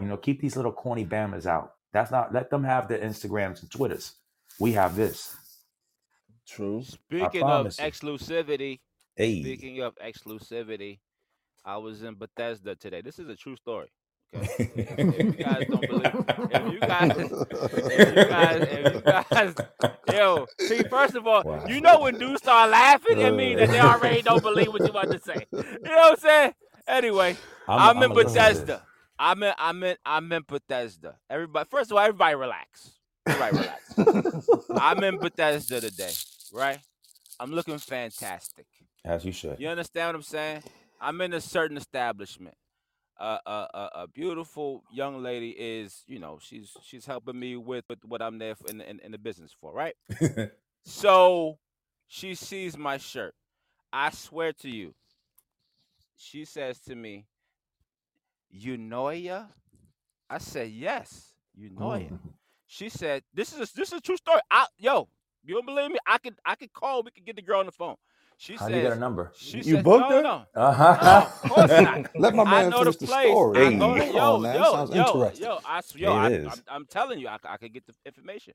You know, keep these little corny bammers out. That's not let them have their Instagrams and Twitters. We have this. True. Speaking of you. exclusivity, Hey, speaking of exclusivity, I was in Bethesda today. This is a true story. Okay. if you guys don't believe, if you guys, if you guys, if you guys, yo, see, first of all, Wow. you know when dudes start laughing at me that they uh. already don't believe what you about to say. You know what I'm saying? Anyway, I'm, in listen to this. Bethesda. I'm in, I'm in, I'm in Bethesda. Everybody, first of all, everybody relax. Everybody relax. I'm in Bethesda today, right? I'm looking fantastic. As you should. You understand what I'm saying? I'm in a certain establishment. Uh, uh, a beautiful young lady is, you know, she's she's helping me with, with what I'm there for in, the- in in the business for, right? So she sees my shirt. I swear to you, she says to me, "You know ya?" I said, "Yes, you know ya." Mm. She said, "This is a, this is a true story." I, yo, you don't believe me? I could I could call. We could get the girl on the phone. She How says, you get a number? She You says, booked no, her? no, no, Uh-huh. of course not. Let my I man know the finish the, place. story. I know the, yo, on, man. yo, Sounds yo, interesting. yo, I, s- yo, It I, is. I'm, I'm telling you, I, c- I could get the information.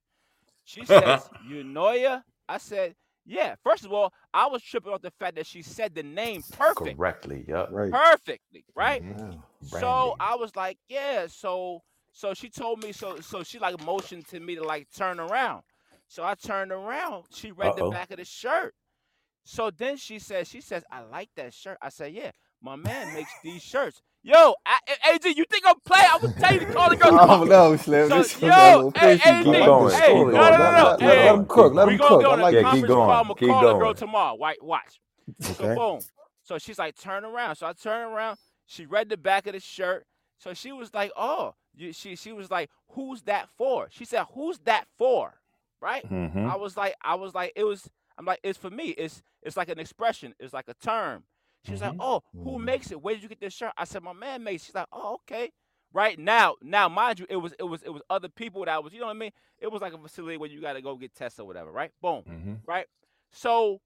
She says, "You know ya?" I said, "Yeah." First of all, I was tripping off the fact that she said the name perfect, Correctly. Yup. Right. perfectly, right? Yeah. So I was like, "Yeah." So, so she told me, so, so she like motioned to me to like turn around. So I turned around. She read Uh-oh. the back of the shirt. So then she says, she says, I like that shirt. I said, yeah, my man makes these shirts. Yo, I, I- AG, you think I'm playing? I would tell you to call the girl I tomorrow. don't know, Slim. So, This yo, one got a little hey, fishy, Keep going. hey, Keep no, going. no, no, no, Let- let- hey, let him cook. Let him cook. go I on like Yeah, keep going. call. I'm gonna Keep call the girl tomorrow. Right, watch. So Okay. boom. So she's like, turn around. So I turn around. She read the back of the shirt. So she was like, oh, she she was like, who's that for? She said, who's that for? Right. Mm-hmm. I was like, I was like, it was. I'm like, it's for me. It's it's like an expression. It's like a term. She was like, oh, who Mhm. makes it? Where did you get this shirt? I said, my man makes. it." She's like, oh, okay. Right now, now, mind you, it was it was it was other people that was, you know what I mean? It was like a facility where you got to go get tests or whatever. Right. Boom Mm-hmm. right? So,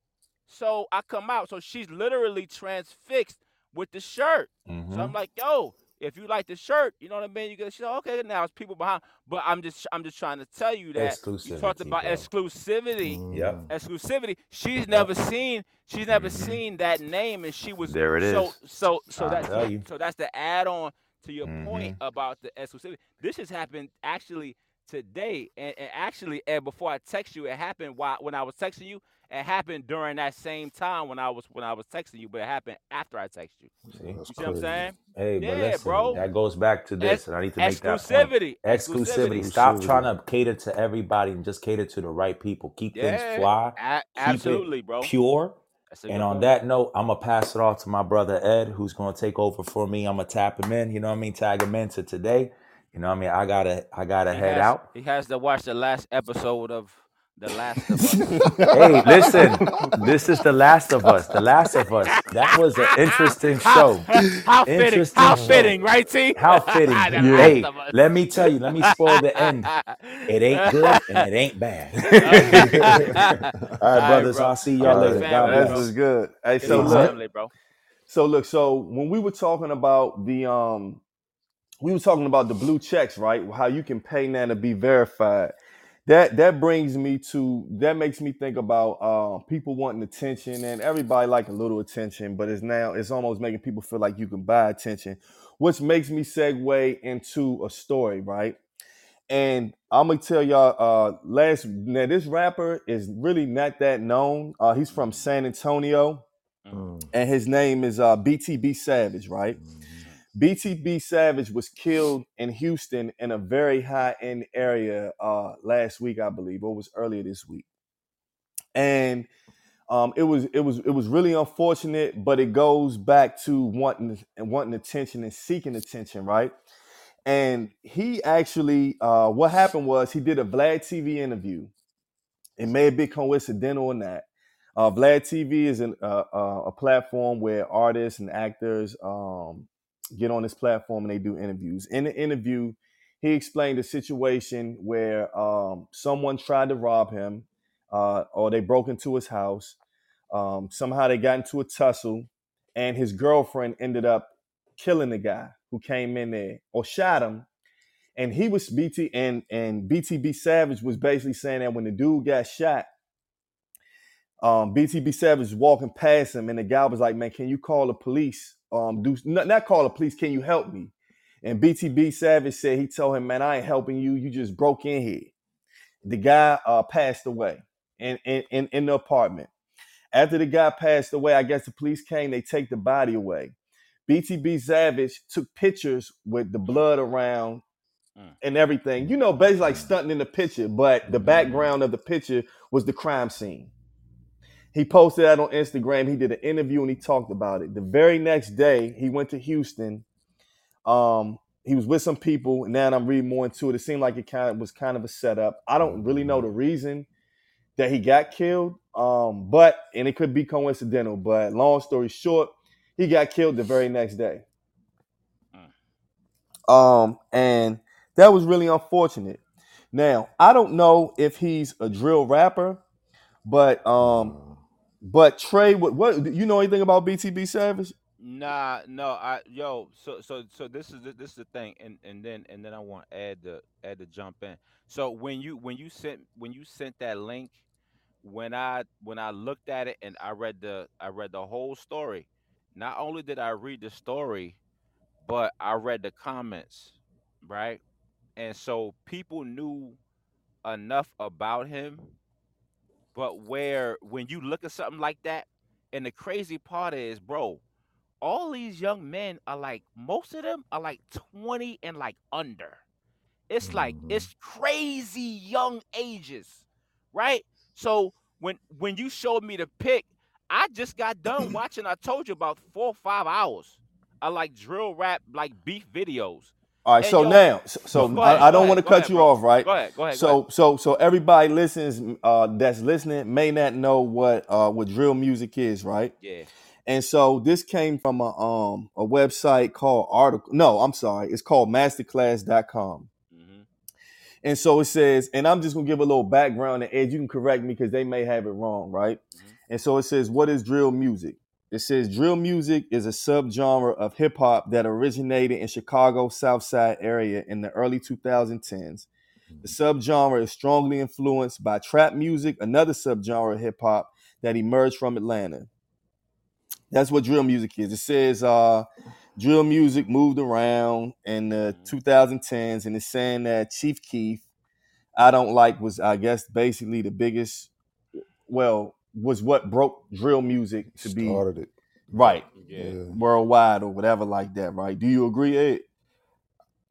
so I come out, so she's literally transfixed with the shirt. Mm-hmm. So I'm like, yo, if you like the shirt, you know what I mean? You get, she's like, okay, now it's people behind, but I'm just, I'm just trying to tell you that you talked Exclusivity, about bro. exclusivity. Yep. Mm. Exclusivity. She's never seen. She's never seen that name, and she was There it So, is. so, so I that's so that's the add-on to your point Mhm. about the exclusivity. This has happened actually today, and, and actually, and before I text you, it happened while when I was texting you. It happened during that same time when I was when I was texting you, but it happened after I texted you. See? You That's see what I'm saying? Hey, but Yeah, listen, bro. that goes back to this, Ex- and I need to make that point. exclusivity. Exclusivity. Stop trying to cater to everybody and just cater to the right people. Keep Yeah, things fly, A- it absolutely, bro. pure. And on point. that note, I'm gonna pass it off to my brother Ed, who's gonna take over for me. I'm gonna tap him in. You know what I mean? Tag him into today. You know what I mean? I gotta, I gotta He head has, out. He has to watch the last episode of The Last of Us. Hey, listen, this is the Last of Us. The Last of Us. That was an interesting show. How fitting! Interesting How show. fitting, right, T? How fitting. Yeah. Hey, Last of Us. let me tell you. Let me spoil the end. It ain't good and it ain't bad. All right, brothers. bro. I'll see All y'all right. later. Family, God This bless. bro. is good. Hey, so my look, family, bro. so look, so when we were talking about the um we were talking about the blue checks, right? How you can pay now to be verified. That that brings me to that makes me think about uh, people wanting attention and everybody like a little attention, but it's now it's almost making people feel like you can buy attention, which makes me segue into a story, right? And I'm gonna tell y'all, uh, last now this rapper is really not that known. Uh, he's from San Antonio, Mm. and his name is uh, BTB Savage, right? BTB Savage was killed in Houston in a very high end area uh, last week, I believe, or was earlier this week, and um, it was it was it was really unfortunate, but it goes back to wanting wanting attention and seeking attention, right? And he actually, uh, what happened was he did a Vlad TV interview. It may have been coincidental or not. Uh, Vlad TV is an, uh, uh, a platform where artists and actors um, get on this platform and they do interviews. In the interview, he explained a situation where um, someone tried to rob him, uh, or they broke into his house. Um, somehow they got into a tussle, and his girlfriend ended up killing the guy who came in there or shot him. And he was BT and and BTB Savage was basically saying that when the dude got shot, um, BTB Savage was walking past him, and the guy was like, "Man, can you call the police? Um, do not, not call the police. Can you help me?" And BTB Savage said he told him, "Man, I ain't helping you. You just broke in here." The guy uh, passed away in, in in in the apartment. After the guy passed away, I guess the police came. They take the body away. BTB Savage took pictures with the blood around Mm. and everything. You know, basically like stunting in the picture, but the background of the picture was the crime scene. He posted that on Instagram. He did an interview and he talked about it. The very next day, he went to Houston. Um, he was with some people, and now I'm reading more into it. It seemed like it kind of was kind of a setup. I don't really know the reason that he got killed, um, but and it could be coincidental. But long story short, he got killed the very next day. Um, and that was really unfortunate. Now, I don't know if he's a drill rapper, but um, but Trey, what what you know anything about BTB Savage? Nah, no, I yo, so so so this is the, this is the thing, and and then and then I want to Ed to jump in. So when you when you sent when you sent that link, when I when I looked at it and I read the I read the whole story. Not only did I read the story, but I read the comments, right? And so people knew enough about him, but where when you look at something like that, and the crazy part is, bro, all these young men are like most of them are like 20 and like under. It's like Mhm. it's crazy young ages, right? So when when you showed me the pic, I just got done watching. I told you about four or five hours. I like drill rap like beef videos. All right, And so yo- now, so, so ahead, I, I don't want to cut ahead, you bro. off, right? Go ahead, go ahead. go So ahead. so so everybody listens uh that's listening may not know what uh what drill music is, right? yeah, And so this came from a um a website called article no, I'm sorry, it's called masterclass.com. hmm And so it says, and I'm just gonna give a little background and Ed, you can correct me because they may have it wrong, right? Mhm. And so it says, what is drill music? It says drill music is a subgenre of hip hop that originated in Chicago South Side area in the early 2010s. The subgenre is strongly influenced by trap music, another subgenre of hip hop that emerged from Atlanta. That's what drill music is. It says uh, drill music moved around in the Mhm. 2010s, and it's saying that Chief Keef, I don't like, was I guess basically the biggest. Well, was what broke drill music to be Started it. right yeah. Yeah. worldwide or whatever like that. Right? Do you agree, Ed?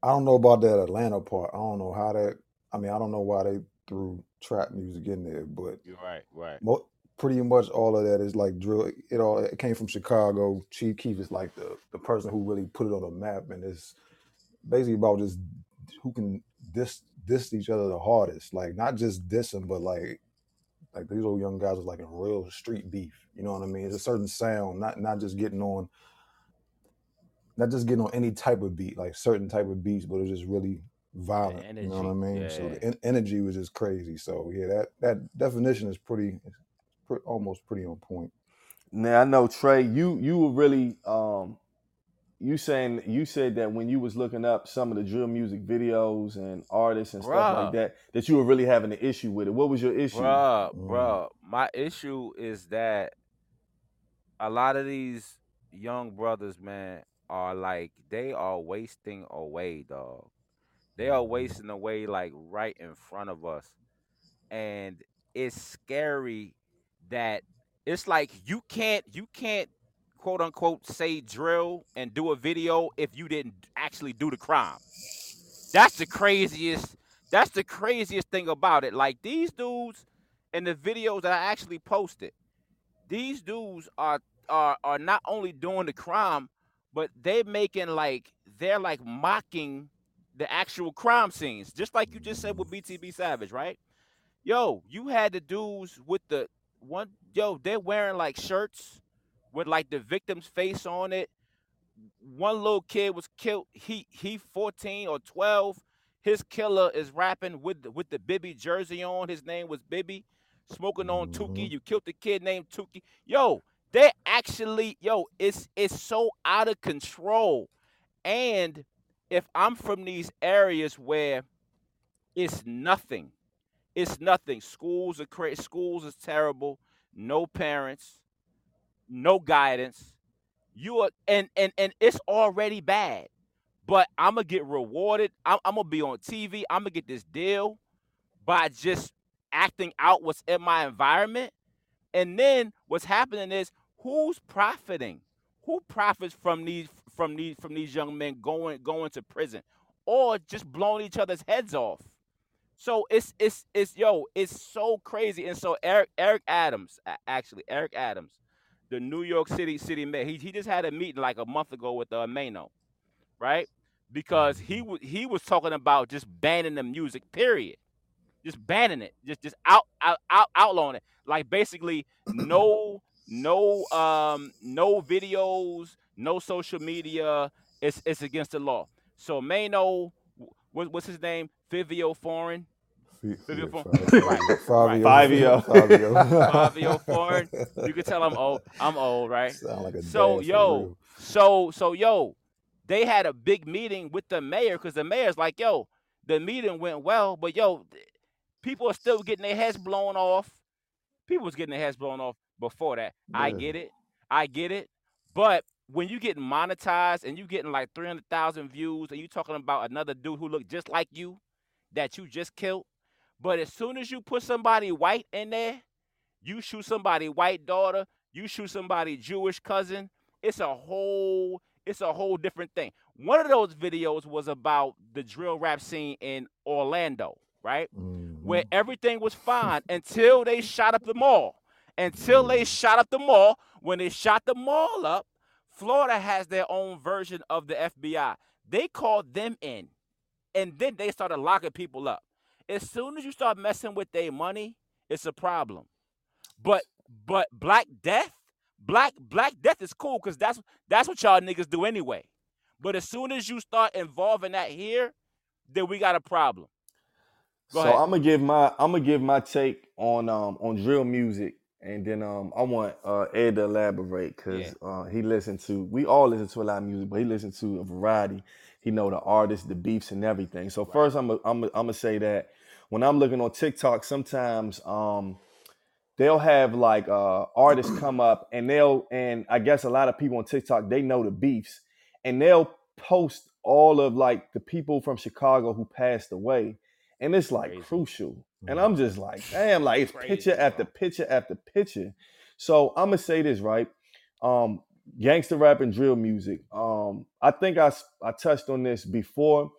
I don't know about that Atlanta part. I don't know how that. I mean, I don't know why they threw trap music in there, but You're right, right. mo- pretty much all of that is like drill. It all it came from Chicago. Chief Keef is like the the person who really put it on the map, and it's basically about just who can diss diss each other the hardest. Like not just dissing, but like like these old young guys are like in real street beef. You know what I mean? It's a certain sound, not not just getting on, not just getting on any type of beat, like certain type of beats, but it's just really violent. you know what I energy, mean? So yeah. the en- energy was just crazy. So yeah, that that definition is pretty, it's pre- almost pretty on point. Now I know Trey, you you were really um you saying you said that when you was looking up some of the drill music videos and artists and stuff like that, that you were really having an issue with it. What was your issue? Bruh, Mm. bruh, my issue is that a lot of these young brothers, man, are like they are wasting away, dog. They are wasting away like right in front of us. And it's scary that it's like you can't you can't quote unquote say drill and do a video if you didn't actually do the crime. That's the craziest that's the craziest thing about it. Like these dudes in the videos that I actually posted, these dudes are are are not only doing the crime, but they're making like they're like mocking the actual crime scenes, just like you just said with BTB Savage, right? Yo, you had the dudes with the one. Yo, they're wearing like shirts with like the victim's face on it. One little kid was killed. He he 14 or 12. His killer is rapping with the, with the Bibby jersey on. His name was Bibby, smoking on Tukey. Mhm. You killed the kid named Tukey. Yo, they actually yo, it's it's so out of control. And if I'm from these areas where it's nothing, it's nothing. Schools are crazy. Schools is terrible. No parents, no guidance. You are and and and it's already bad. But I'm gonna get rewarded. I'm, I'm gonna be on TV. I'm gonna get this deal by just acting out what's in my environment. And then what's happening is who's profiting? Who profits from these from these from these young men going going to prison or just blowing each other's heads off? So it's it's it's yo, it's so crazy. And so Eric Eric Adams, actually Eric Adams, the New York City city mayor, he he just had a meeting like a month ago with uh, Mano, right? Because he was he was talking about just banning the music, period. Just banning it, just just out out, out outlawing it. Like basically no no um no videos, no social media. It's it's against the law. So Mano, what, what's his name? Fivio Foreign. Fe- Fabio yeah, Fo- Fa- Right, Fabio. Fabio. Fabio. Fabio Foreign. You can tell I'm old. I'm old, right? Sound like a So yo, so so yo, they had a big meeting with the mayor because the mayor's like, yo, the meeting went well, but yo, people are still getting their heads blown off. People was getting their heads blown off before that. I get it, I get it, but when you getting monetized and you getting like three hundred thousand views and you talking about another dude who looked just like you that you just killed, but as soon as you put somebody white in there, you shoot somebody white daughter, you shoot somebody Jewish cousin, it's a whole it's a whole different thing. One of those videos was about the drill rap scene in Orlando, right? Where Mhm. everything was fine until they shot up the mall. Until they shot up the mall. When they shot the mall up, Florida has their own version of the FBI. They called them in, and then they started locking people up. As soon as you start messing with their money, it's a problem. But but Black Death, Black Black Death is cool because that's that's what y'all niggas do anyway. But as soon as you start involving that here, then we got a problem. Go so ahead. I'm gonna give my I'm gonna give my take on um on drill music, and then um I want uh Ed to elaborate because Yeah. uh he listened to we all listen to a lot of music, but he listened to a variety. He know the artists, the beefs, and everything. So first, I'm i I'm i I'm gonna say that when I'm looking on TikTok, sometimes um they'll have like uh artists come up and they'll and I guess a lot of people on TikTok they know the beefs and they'll post all of like the people from Chicago who passed away and it's like Crazy. crucial and Mhm. I'm just like damn like it's Crazy, picture after bro. picture after picture so I'm gonna say this right um gangster rap and drill music um I think I I touched on this before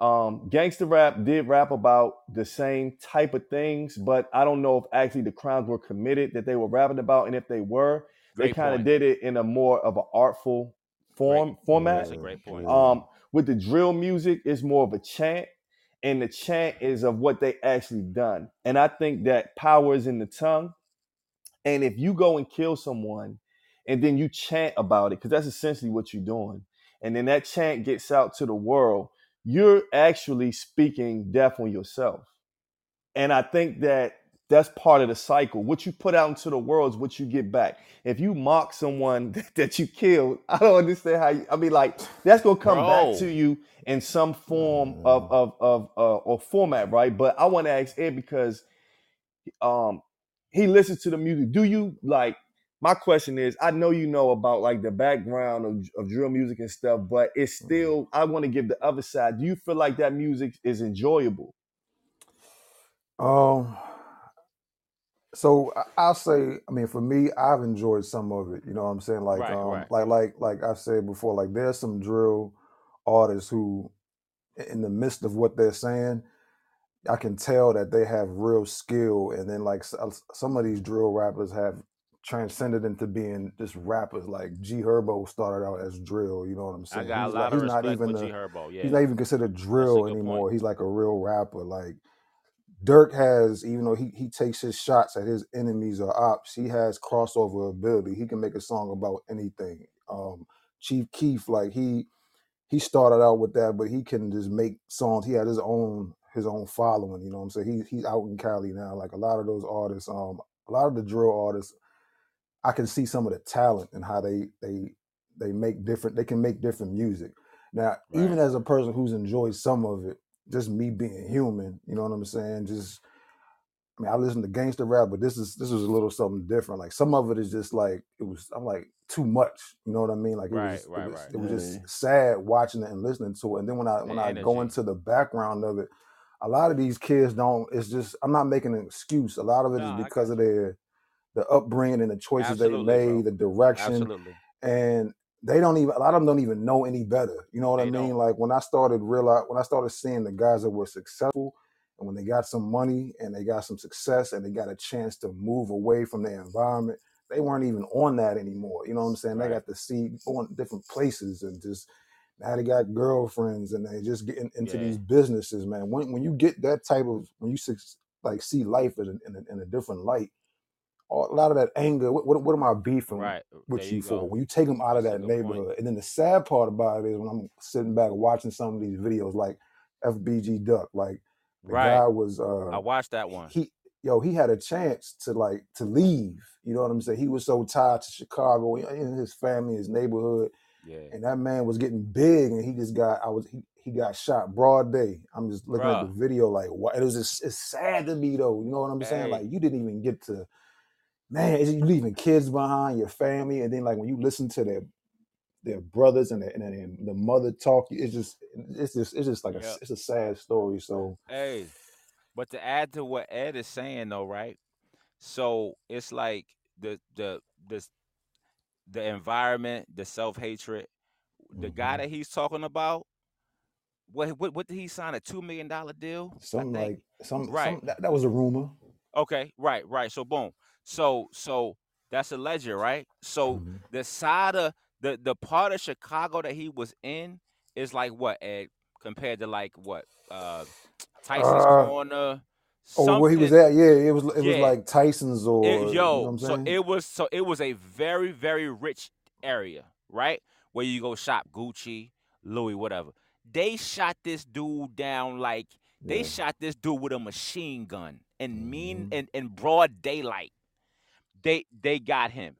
um, gangster rap did rap about the same type of things, but I don't know if actually the crimes were committed that they were rapping about, and if they were, they kind of did it in a more of an artful form Great. format. That's a great point. Um, with the drill music, it's more of a chant, and the chant is of what they actually done. And I think that power is in the tongue. And if you go and kill someone, and then you chant about it, because that's essentially what you're doing, and then that chant gets out to the world, you're actually speaking death on yourself. And I think that that's part of the cycle. What you put out into the world is what you get back. If you mock someone that you killed, I don't understand how you, I mean, like, that's going to come Bro. back to you in some form of, of, of, uh, or format, right? But I want to ask Ed because um, he listens to the music. Do you like, my question is, I know you know about like the background of, of drill music and stuff, but it's still, I want to give the other side. Do you feel like that music is enjoyable? Um, so I- I'll say, I mean, for me, I've enjoyed some of it. You know what I'm saying? Like, Right, um, right. like, like, like I said before, like there's some drill artists who, in the midst of what they're saying, I can tell that they have real skill, and then like s- uh, some of these drill rappers have transcended into being just rappers. Like G Herbo started out as drill. You know what I'm I saying? got a He's lot like of he's not even for a, G Herbo. Yeah. he's not even considered drill anymore. point. He's like a real rapper. Like Durk has, even though he, he takes his shots at his enemies or ops, he has crossover ability. He can make a song about anything. Um, Chief Keef, like he he started out with that, but he can just make songs. He had his own his own following. You know what I'm saying? He he's out in Cali now. Like a lot of those artists, um, a lot of the drill artists, I can see some of the talent and how they they they make different. They can make different music. Now, even as a person who's enjoyed some of it, just me being human, you know what I'm saying? Just I mean, I listen to gangster rap, but this is this was a little something different. Like some of it is just like it was. I'm like too much. You know what I mean? Like it Right, was. right, it was, right. it was Yeah. just sad watching it and listening to it. And then when I when The I go into the background of it, a lot of these kids don't. It's just I'm not making an excuse. A lot of it is No, I because of their the upbringing and the choices they Absolutely, bro. made, the direction, Absolutely. and they don't even. A lot of them don't even know any better. You know what I mean? don't. Like when I started realize when I started seeing the guys that were successful and when they got some money and they got some success and they got a chance to move away from their environment, they weren't even on that anymore. You know what I'm saying? They Right. got to see going different places and just now they got girlfriends and they just getting into Yeah. these businesses, man. When when you get that type of when you suc- like see life in a, in a, in a different light, a lot of that anger. What what, what am I beefing Right. with There you you for? go. When you take them out of That's a that good point. neighborhood, and then the sad part about it is when I'm sitting back watching some of these videos, like FBG Duck, like the Right. guy was I uh watched that one. he yo he had a chance to like to leave. You know what I'm saying? He was so tied to Chicago and his family, his neighborhood, Yeah. and that man was getting big, and he just got I was he, he got shot broad day. I'm just looking at the Bruh. video like what it was just it's sad to me though. You know what I'm saying? Hey. Like you didn't even get to man, it's, you leaving kids behind, your family, and then like when you listen to their their brothers and, their, and, their- the mother talk, it's just it's just it's just like a Yep. it's a sad story. So Hey, but to add to what Ed is saying though, right? So it's like the the this the environment, the self hatred. The guy Mhm. that he's talking about, what what what did he sign a two million dollar deal? Something like some Right. some that, that was a rumor. Okay, right, right. So boom. So so that's a ledger, right? So Mhm. the side of the the part of Chicago that he was in is like what, Ed, compared to like what? Uh Tyson's Uh, corner. Oh, where he was at, yeah, it was it was like Tyson's or It- you know yo, what I'm so it was so it was a very very rich area, right? Where you go shop Gucci, Louis, whatever. They shot this dude down like they Yeah. shot this dude with a machine gun and mean Mhm. in, in broad daylight. They they got him.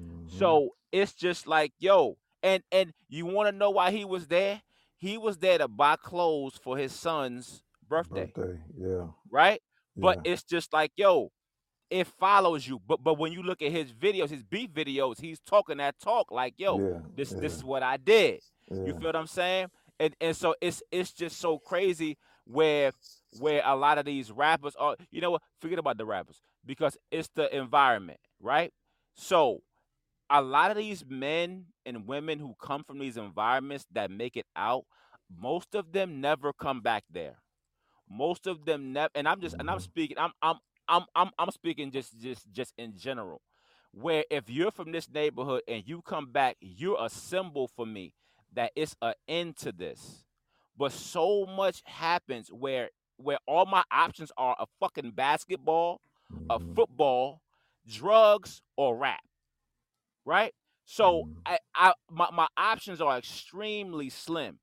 Mhm. So it's just like yo, and and you want to know why he was there? He was there to buy clothes for his son's birthday, birthday, yeah, right? But it's just like, yo, it follows you. But but when you look at his videos, his beat videos, he's talking that talk like, yo, yeah, this yeah, this is what I did. You feel what I'm saying? And and so it's it's just so crazy where where a lot of these rappers are. You know what? Forget about the rappers because it's the environment, right? So a lot of these men and women who come from these environments that make it out, most of them never come back there. Most of them never. And I'm just and I'm Mhm. speaking. I'm I'm I'm I'm I'm speaking just just just in general. Where if you're from this neighborhood and you come back, you're a symbol for me that it's an end to this. But so much happens where where all my options are a fucking basketball, a Mhm. football, drugs, or rap. Right? So Mhm. I, I my, my options are extremely slim.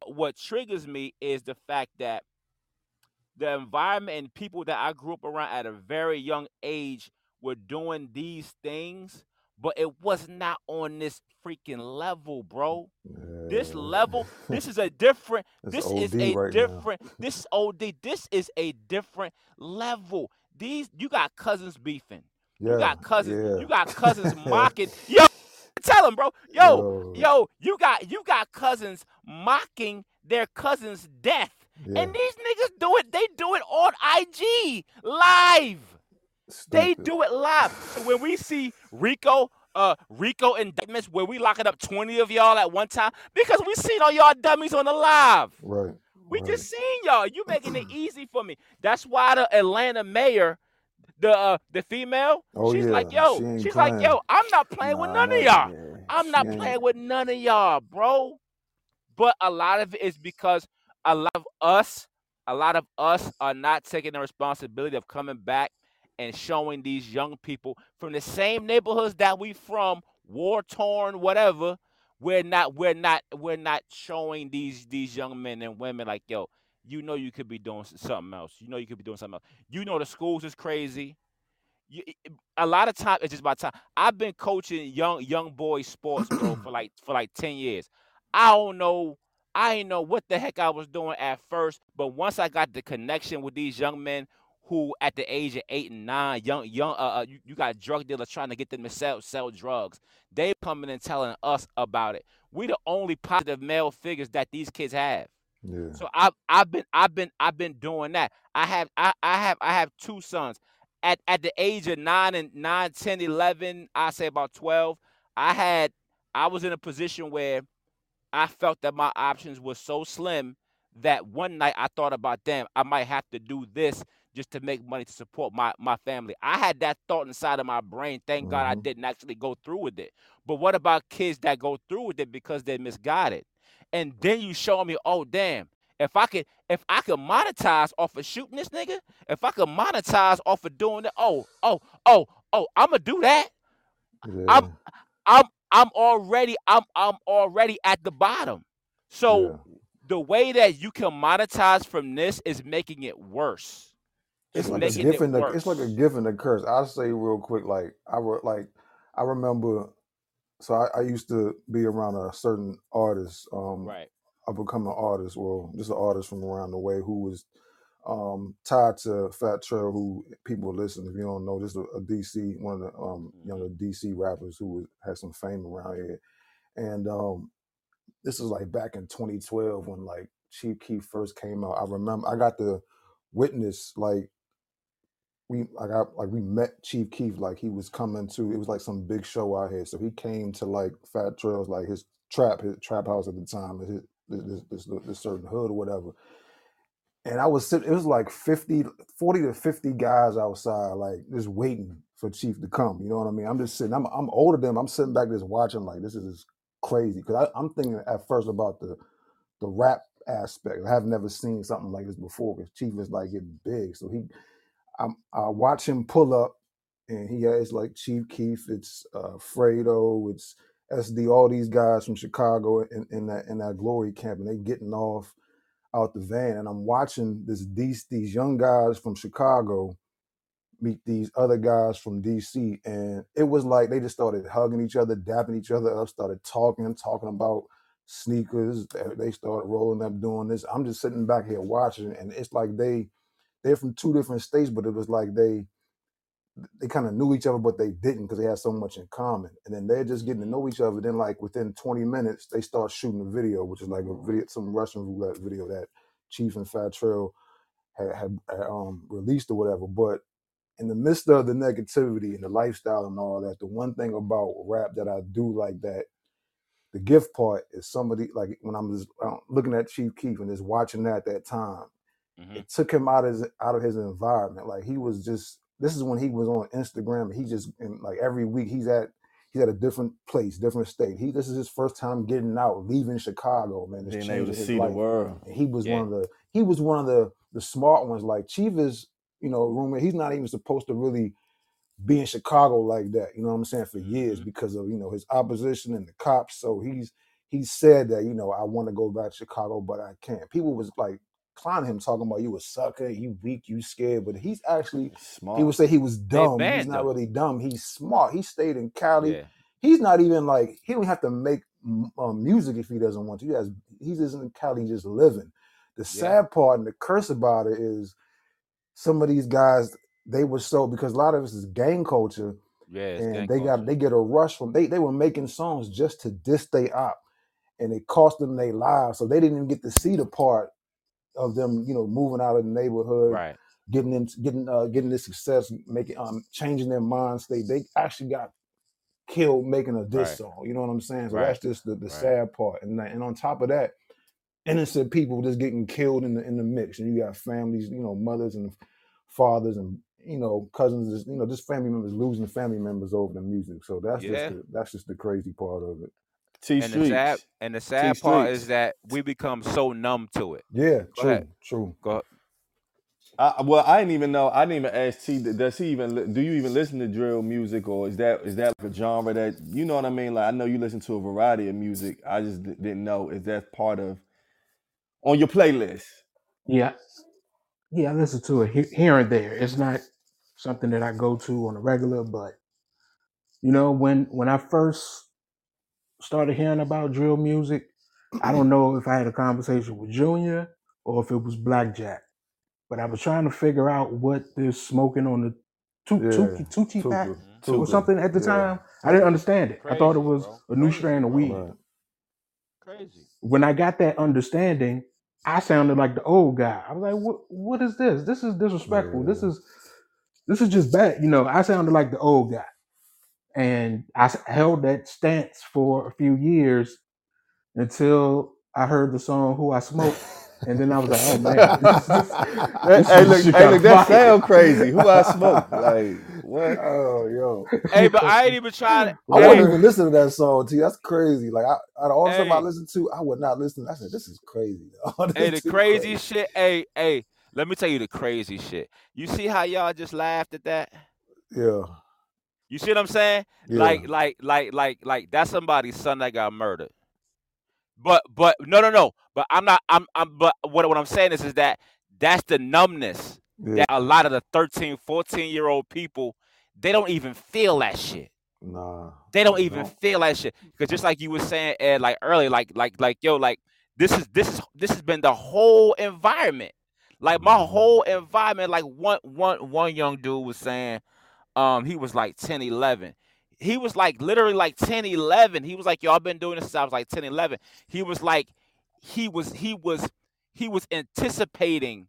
But what triggers me is the fact that the environment and people that I grew up around at a very young age were doing these things, but it was not on this freaking level, bro. This level, this is a different, this is a right now. different, this is OD, this is a different level. These, you got cousins beefing. yeah, You got cousins, yeah. you got cousins mocking. Yo, tell them, bro. Yo, Yo, yo, you got, you got cousins mocking their cousin's death. yeah. And these niggas do it, they do it on IG live. They do it live. So when we see Rico, uh, Rico indictments where we locking up 20 of y'all at one time, because we seen all y'all dummies on the live. Right. We right. just seen y'all. You making it easy for me. That's why the Atlanta mayor, the uh, the female, Oh, she's yeah. like, yo, She she's like, yo, I'm not playing with none of y'all. yeah. I'm She not ain't- playing with none of y'all, bro. But a lot of it is because a lot of us, a lot of us are not taking the responsibility of coming back and showing these young people from the same neighborhoods that we from, war torn, whatever. We're not, we're not, we're not showing these these young men and women like, yo, you know, you could be doing something else. You know, you could be doing something else. You know, the schools is crazy. You, a lot of time it's just about time. I've been coaching young young boys sports, bro, for like for like ten years. I don't know. I didn't know what the heck I was doing at first, but once I got the connection with these young men who, at the age of eight and nine, young young, uh, uh you, you got drug dealers trying to get them to sell sell drugs. They coming and telling us about it. We the only positive male figures that these kids have. Yeah. So I've I've been I've been I've been doing that. I have I, I have I have two sons. At at the age of 9 and 9, 10, 11, I say about 12, I had I was in a position where I felt that my options were so slim that one night I thought about damn, I might have to do this just to make money to support my my family. I had that thought inside of my brain. Thank God I Mhm. didn't actually go through with it. But what about kids that go through with it because they're misguided? And then you show me, oh damn, if I could if I could monetize off of shooting this nigga, if I could monetize off of doing that, oh, oh, oh, oh, I'ma do that. Yeah. I'm I'm I'm already I'm I'm already at the bottom. So Yeah. The way that you can monetize from this is making it worse. it's It's like a gift and a, it's like a gift and a curse. I'll say real quick, like I re, like I remember so I, I used to be around a certain artist, um right. I become an artist, well, just an artist from around the way who was um tied to Fat Trel, who people listen, if you don't know, this is a, a DC, one of the um younger DC rappers who was, had some fame around here. And um this was like back in 2012 when like Chief Keef first came out. I remember I got to witness like we I like we met Chief Keef like he was coming to it was like some big show out here. So he came to like Fat Trel's like his trap his trap house at the time his, this, this, this, certain hood or whatever. And I was sitting it was like 50 40 to 50 guys outside like just waiting for Chief to come. You know what I mean? I'm just sitting I'm I'm older than. I'm sitting back just watching like this is crazy because I'm thinking at first about the the rap aspect. I have never seen something like this before because Chief is like getting big. So he I'm, I watch him pull up, and he has like Chief Keef, it's uh, Fredo, it's SD, all these guys from Chicago in, in that in that glory camp, and they getting off out the van, and I'm watching this these these young guys from Chicago meet these other guys from DC, and it was like they just started hugging each other, dapping each other up, started talking, talking about sneakers. They started rolling up, doing this. I'm just sitting back here watching, and it's like they they're from two different states, but it was like they they kind of knew each other, but they didn't because they had so much in common. And then they're just getting to know each other. Then, like within 20 minutes, they start shooting a video, which is like a video, some Russian roulette video that Chief and Fat Trel had, had, had um, released or whatever. But in the midst of the negativity and the lifestyle and all that, the one thing about rap that I do like that the gift part is somebody like when I'm just uh, looking at Chief Keef and just watching that at that time Mhm. it took him out of his, out of his environment. Like he was just this is when he was on Instagram. and He just and like every week he's at he's at a different place, different state. He this is his first time getting out, leaving Chicago, man. It's Being able to changing his see the life. world. And he was Yeah. one of the he was one of the the smart ones. Like Chief is, you know, roommate. He's not even supposed to really be in Chicago like that. You know what I'm saying? For years Mhm. because of you know his opposition and the cops. So he's he said that you know I want to go back to Chicago, but I can't. People was like clowning him, talking about you a sucker, you weak, you scared. But he's actually Smart. He would say he was They dumb. He's bad not though. really dumb. He's smart. He stayed in Cali. Yeah. He's not even like he don't have to make um, music if he doesn't want to. He has he's just in Cali just living. The Yeah. sad part and the curse about it is some of these guys they were so because a lot of this is gang culture Yeah. It's and gang they got they get a rush from they they were making songs just to diss they op and it cost them their lives so they didn't even get to see the part of them you know moving out of the neighborhood Right. getting in getting uh getting this success making um changing their mind state they actually got killed making a diss Right. song you know what i'm saying so Right. that's just the, the Right. sad part and that- and on top of that innocent people just getting killed in the in the mix and you got families you know mothers and fathers and you know cousins just, you know just family members losing family members over the music so that's Yeah. just the, that's just the crazy part of it T And the sad Streets. and the sad part is that we become so numb to it. yeah Go true ahead. true Go ahead. I, well, I didn't even know. I didn't even ask T. Does he even? Do you even listen to drill music, or is that is that like a genre that you know what I mean? Like I know you listen to a variety of music. I just di- didn't know is that part of on your playlist. Yeah, yeah, I listen to it he- here and there. It's not something that I go to on a regular, but you know, when when I first started hearing about drill music, I don't know if I had a conversation with Junior or if it was Blackjack, but I was trying to figure out what this smoking on the tu- yeah Tuki Tucci pack Tuka, Tuka. or Tuka. something at the yeah time. I didn't understand it. I thought it Crazy, was bro. a new Crazy, strain of bro. weed. right Crazy. When I got that understanding, I sounded like the old guy. I was like, "What? What is this? This is disrespectful. This is this is just bad." You know, I sounded like the old guy, and I s- held that stance for a few years until I heard the song "Who I Smoke," and then I was like, "Oh man, this is hey, this hey, is look, shit hey, look, that fire." sound crazy. Who I smoke? Like what? oh yo Hey, but I ain't even trying to. I wouldn't even listen to that song. T. That's crazy. Like I, out of all the stuff I hey, listened to, I would not listen. I said, "This is crazy. This hey, the crazy crazy." shit. Hey, hey, let me tell you the crazy shit. You see how y'all just laughed at that? Yeah, You see what I'm saying? yeah, Like, like, like, like, like that's somebody's son that got murdered. But, but, no, no, no. But I'm not. I'm. I'm. But what what I'm saying is, is that that's the numbness yeah. that a lot of the 13, 14 year old people they don't even feel that shit. Nah, They don't even don't. feel that shit. Because just like you were saying, Ed, like earlier, like, like, like, yo, like this is this is this has been the whole environment. Like my Mhm. whole environment. Like one one one young dude was saying, um, he was like 10, 11. He was like literally like 10, 11. He was like, yo, I've been doing this since I was like 10, 11. He was like, he was he was he was anticipating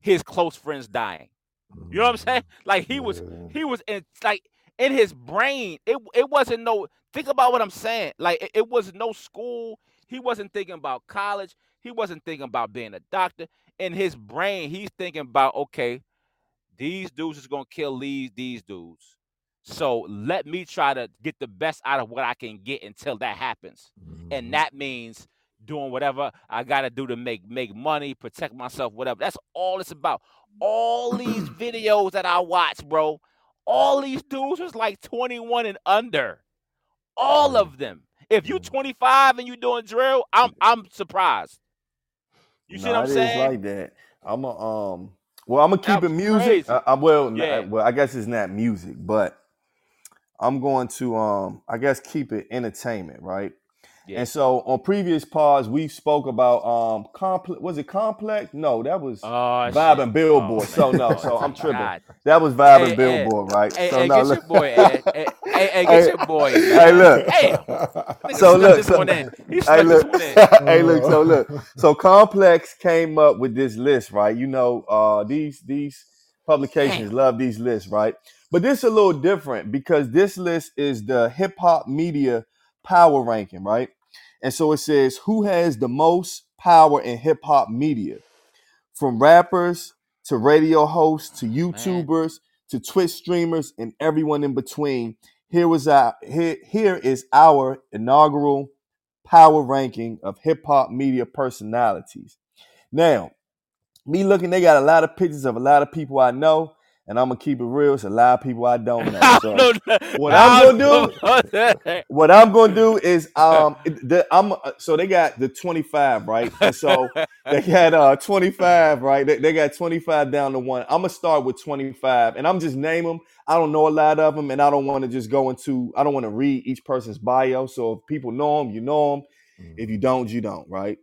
his close friends dying. You know what I'm saying? Like he was he was in like in his brain. It it wasn't no think about what I'm saying. Like it, it was no school. He wasn't thinking about college. He wasn't thinking about being a doctor. In his brain, he's thinking about okay, these dudes is gonna kill these these dudes. So let me try to get the best out of what I can get until that happens. Mhm. And that means doing whatever I gotta do to make make money, protect myself, whatever. That's all it's about. All these videos that I watch, bro, all these dudes was like 21 and under. All Mm. of them. If you Mm. 25 and you doing drill, I'm I'm surprised. You see Nah, what I'm saying? like that. I'm a um. Well, I'm gonna keep it music. I, I well, n- Yeah. well, I guess it's not music, but I'm going to um. I guess keep it entertainment, right? Yeah. And so on previous pods, we spoke about um complex. Was it complex? No, that was Oh, Vibe shit. and Billboard. Oh, so no, so I'm tripping. God. That was Vibe Hey, and Billboard, right? Hey, so hey, now get look, your boy, Hey, hey, hey, get Hey, your boy, hey, look. Hey, So look, so. He hey, look, hey, look. So look, so Complex came up with this list, right? You know, uh, these these publications love these lists, right? But this is a little different because this list is the hip hop media power ranking, right? And so it says who has the most power in hip hop media, from rappers to radio hosts to oh, Man. YouTubers to Twitch streamers and everyone in between. Here was our here, here is our inaugural power ranking of hip hop media personalities. Now, me looking, they got a lot of pictures of a lot of people I know, and I'm gonna keep it real. It's a lot of people I don't know. So what I'm gonna that. what I'm gonna do is um the I'm uh, so they got the 25 right, and so they got uh 25 right. They, they got 25 down to one. I'm gonna start with 25, and I'm just name them. I don't know a lot of them, and I don't want to just go into. I don't want to read each person's bio. So if people know them, you know them. If you don't, you don't, right?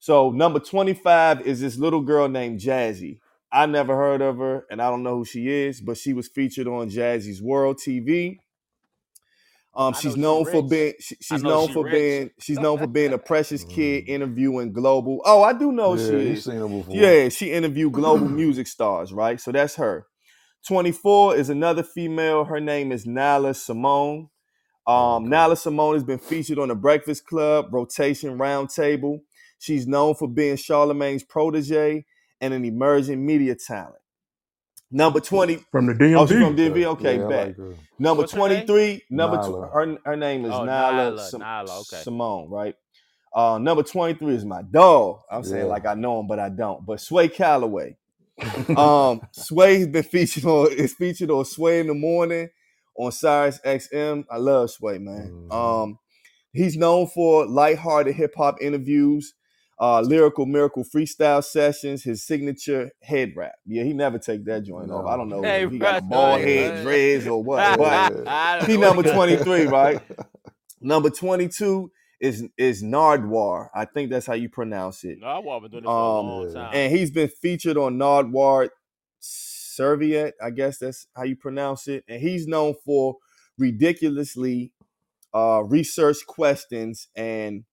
So number 25 is this little girl named Jazzy. I never heard of her, and I don't know who she is, but she was featured on Jazzy's World TV. Um, I know she's she known for being she, she's known she for rich. being she's known for being a precious kid Mhm. interviewing global. Oh, I do know who yeah, she you is. seen her before. Yeah, she interviewed global music stars, right? So that's her. 24 is another female. Her name is Nala Symone. Um, Okay. Nala Symone has been featured on the Breakfast Club, Rotation Roundtable. She's known for being Charlemagne's protege and an emerging media talent. Number 20. From the Oh, she's from DV? Okay, yeah, I bet. like. Number What's her name? 23, number tw- her her name is Oh, Nyla, Nyla, Sim- Nyla, okay. Symone, right? Uh, number 23 is my dog. I'm saying like I know him, but I don't. But Sway Calloway. Um, Sway's been featured on is featured on Sway in the morning on Sirius XM. I love Sway, man. Mhm. Um, he's known for lighthearted hip hop interviews, uh, lyrical miracle freestyle sessions, his signature head wrap. Yeah, he never take that joint off. I don't know Hey, if he got a bro, bald no, head, man. dreads, or what, but I he number 23, right? Number 22 is is Nardwuar. I think that's how you pronounce it. No, I've been doing this for a Um, long time. And he's been featured on Nardwuar Serviette, I guess that's how you pronounce it. And he's known for ridiculously uh research questions and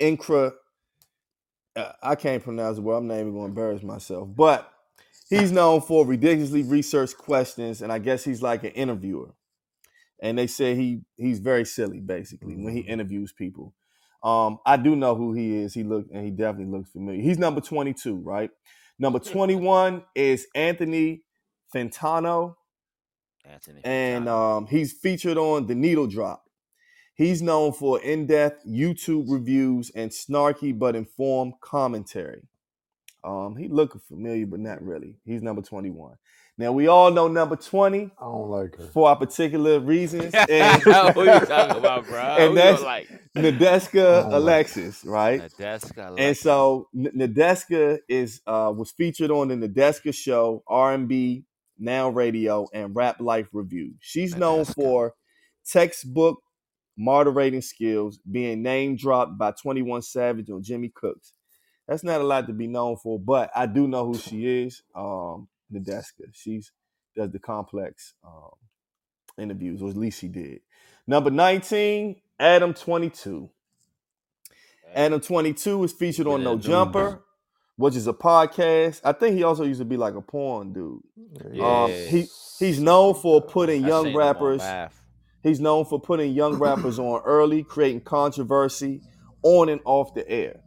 incra I can't pronounce the word. I'm not even going to embarrass myself. But he's known for ridiculously researched questions, and I guess he's like an interviewer. And they say he he's very silly, basically, when he Mhm. interviews people. Um, I do know who he is. He looked and he definitely looks familiar. He's number 22, right? Number 21 is Anthony Fantano, Anthony. and um, he's featured on The Needle Drop. He's known for in-depth YouTube reviews and snarky but informed commentary. Um, he looking familiar, but not really. He's number 21. Now we all know number 20 I don't like her. for our particular reasons. And, Who you talking about, bro? and Who that's like Nadeska Oh, my- Alexis, right? Nadeska. And so N- Nadeska is uh, was featured on the Nadeska Show, R&B, Now Radio, and Rap Life Review. She's known for textbook moderating skills, being name dropped by 21 Savage on Jimmy Cooks. That's not a lot to be known for, but I do know who she is. Um, Nadeska. She's does the complex um, interviews, or at least she did. Number 19, Adam 22. Adam 22 is featured on No. Jumper, which is a podcast. I think he also used to be like a porn dude. Um, he he's known for putting young rappers. He's known for putting young rappers on early, creating controversy on and off the air.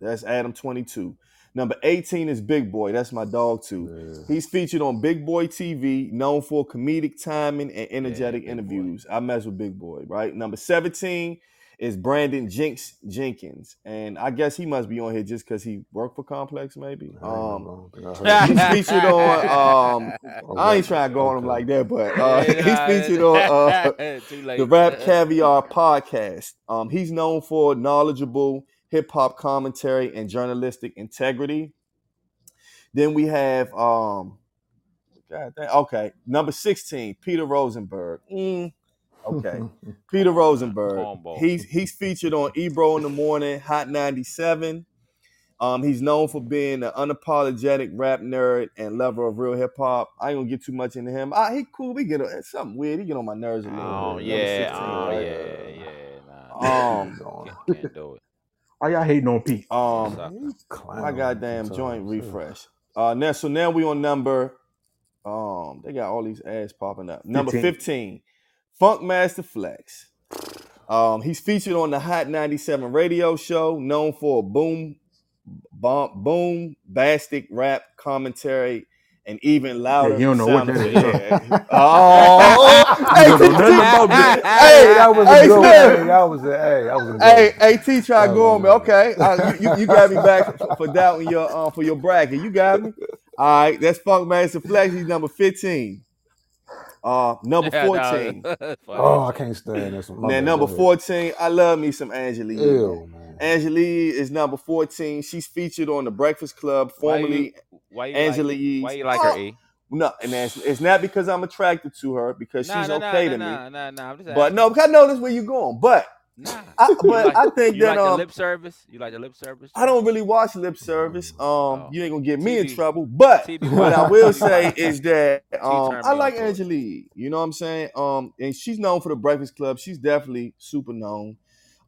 That's Adam 22. Number 18 is Big Boy. That's my dog too. Yeah. He's featured on Big Boy TV, known for comedic timing and energetic Boy. interviews. I mess with Big Boy, right? Number 17 is Brandon Jinx Jenkins. And I guess he must be on here just because he worked for Complex, maybe. I Um, know. I think I heard he's featured on um I ain't trying to go on him like that, but uh, Yeah, nah, he's featured on uh, the Rap Caviar podcast. Um, he's known for knowledgeable hip hop commentary and journalistic integrity. Then we have um, God damn, okay, number sixteen, Peter Rosenberg. Mm, Okay. Peter Rosenberg. He's he's featured on Ebro in the Morning, Hot 97. Um, he's known for being an unapologetic rap nerd and lover of real hip hop. I ain't gonna get too much into him. Ah, he cool. We get a, it's something weird. He get on my nerves a little. Oh bit. yeah, 16, oh right? yeah, yeah. Nah, um, can't, can't do it. Why y'all hating on Pete? Um, my goddamn That's joint refresh. Uh, now so now we on number. Um, they got all these ads popping up. Number 15. 15 Funkmaster Flex. Um, he's featured on the Hot 97 radio show, known for a boom, bump, boom, bastic rap commentary, and even louder. Hey, you don't know what that is. Yeah. oh, hey, don't that. hey, that was a good one. Hey, that was a hey, that was a good Hey, hey, T, try going, man. Okay, uh, you, you, you got me back for doubting your uh, for your bracket. You got me. All right, that's Funkmaster Flex. He's number fifteen. Uh, number fourteen. Oh, I can't stand this one. My Now number fourteen. I love me some Angela. Yee, Ew, man. man. Angela Yee is number fourteen. She's featured on the Breakfast Club, Why you- formerly Why you Angela like, Yee's. Why you like Oh, her? E? No, and that's, it's not because I'm attracted to her because Nah, she's nah, okay nah, to nah, me. Nah, nah, I'm just But no, because I know that's where you're going. But Nah. I, but like- I think you that like the um, lip service? You like the lip service? I don't really watch lip service. Um, Oh. you ain't gonna get me in trouble. But TV what I will say is that um, I like. Angelique. You know what I'm saying? Um, and she's known for the Breakfast Club. She's definitely super known.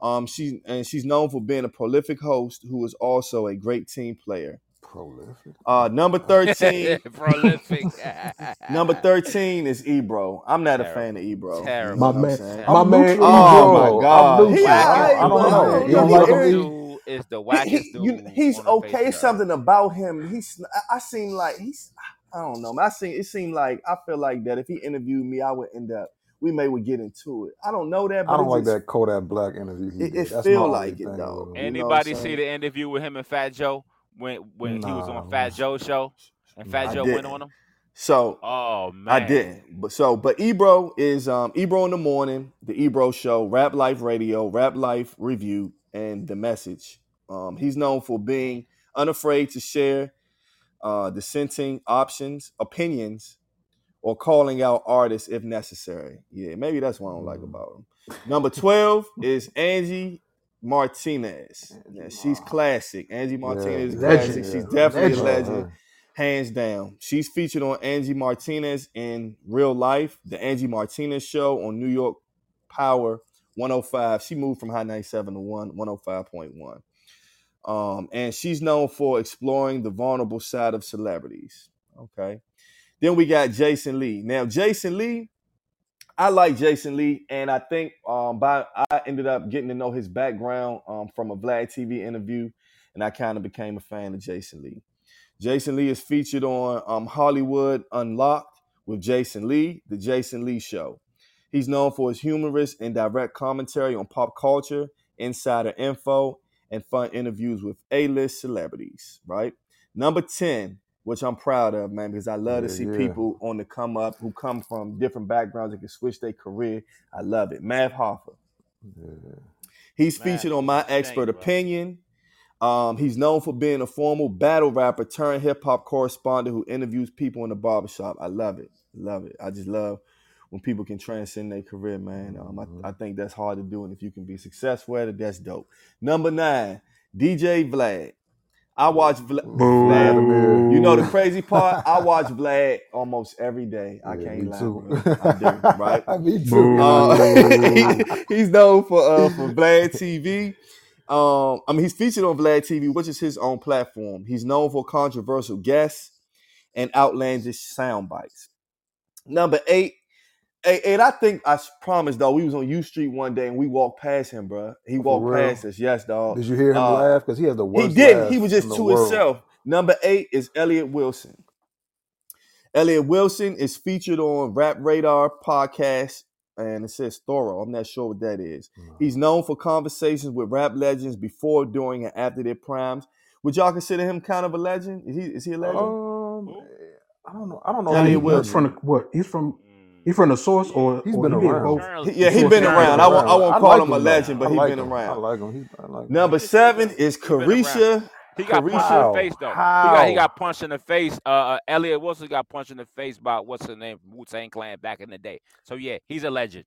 Um, she's and she's known for being a prolific host who is also a great team player. Prolific. Uh, number thirteen. Prolific. number thirteen is Ebro. I'm not a fan of Ebro. Terrible. My what man, my man. Oh my God. I'm He neutral. I don't know. he- don't like him? dude is the He- wackest he- dude. you- he's on the face okay. of It's something about him. He's. I, I seem like he's. I don't know. man. I seen. It seemed like I feel like that if he interviewed me, I would end up. We may would get into it. I don't know that. But I don't it like just- that Kodak Black interview. He It- it feel like it, though. with. You know Anybody see the interview with him and Fat Joe when when he was on Fat man. Joe's show and Fat I Joe went on him? So Oh man, I didn't. But so, but Ebro is um Ebro in the morning, the Ebro show, Rap Life Radio, Rap Life Review, and the Message. Um, he's known for being unafraid to share uh, dissenting options, opinions, or calling out artists if necessary. Yeah, maybe that's what I don't like about him. Number twelve is Angie Martinez. Yeah, she's classic. Angie Martinez is Legend. classic. She's Yeah. definitely a Legend. legend hands down. She's featured on Angie Martinez in real life, the Angie Martinez show on New York Power 105. She moved from High 97 to 1 105.1. Um, and she's known for exploring the vulnerable side of celebrities. Okay. Then we got Jason Lee. Now, Jason Lee, I like Jason Lee, and I think um, by I ended up getting to know his background um, from a Vlad TV interview, and I kind of became a fan of Jason Lee. Jason Lee is featured on um, Hollywood Unlocked with Jason Lee, the Jason Lee Show. He's known for his humorous and direct commentary on pop culture, insider info, and fun interviews with A-list celebrities. Right. Number ten, which I'm proud of, man, because I love to see yeah. people on the come up who come from different backgrounds and can switch their career. I love it. Math Hoffa. Yeah. He's Man, featured on My Expert bro. Opinion. Um, he's known for being a formal battle rapper turned hip hop correspondent who interviews people in the barbershop. I love it. Love it. I just love when people can transcend their career, man. Um, I, I think that's hard to do. And if you can be successful at it, that's dope. Number nine, DJ Vlad. I watch Vla- Boo. Vlad. You know the crazy part? I watch Vlad almost every day. I Yeah, can't me lie. too. I do, right? me too. Uh, he- he's known for uh, for Vlad TV, Um, I mean, he's featured on Vlad TV, which is his own platform. He's known for controversial guests and outlandish sound bites. Number eight, eight, eight I think I promised though. We was on U Street one day and we walked past him, bro. He For walked real? past us. Yes, dog. Did you hear him Uh, laugh? Because he has the worst. He didn't. He was just to world. himself. Number eight is Elliott Wilson. Elliott Wilson is featured on Rap Radar podcast, and it says thorough. I'm not sure what that is. Mm. He's known for conversations with rap legends before, during, and after their primes. Would y'all consider him kind of a legend? Is he is he a legend? Um, I don't know. I don't know. Elliot He- he Wilson. he's from the, what? He's from he's from the source, or He's or been he did around. both. Currently- He- yeah, he Source been guy. around. I won't, I won't I call like him a him, though. legend, but I he like been him. I around. like him. He, I like him. Number seven is been around. Caresha. He got punched in How? the face though. He got he got punched in the face. Uh, uh Elliott Wilson got punched in the face by what's his name Wu Tang Clan back in the day. So yeah, he's a legend.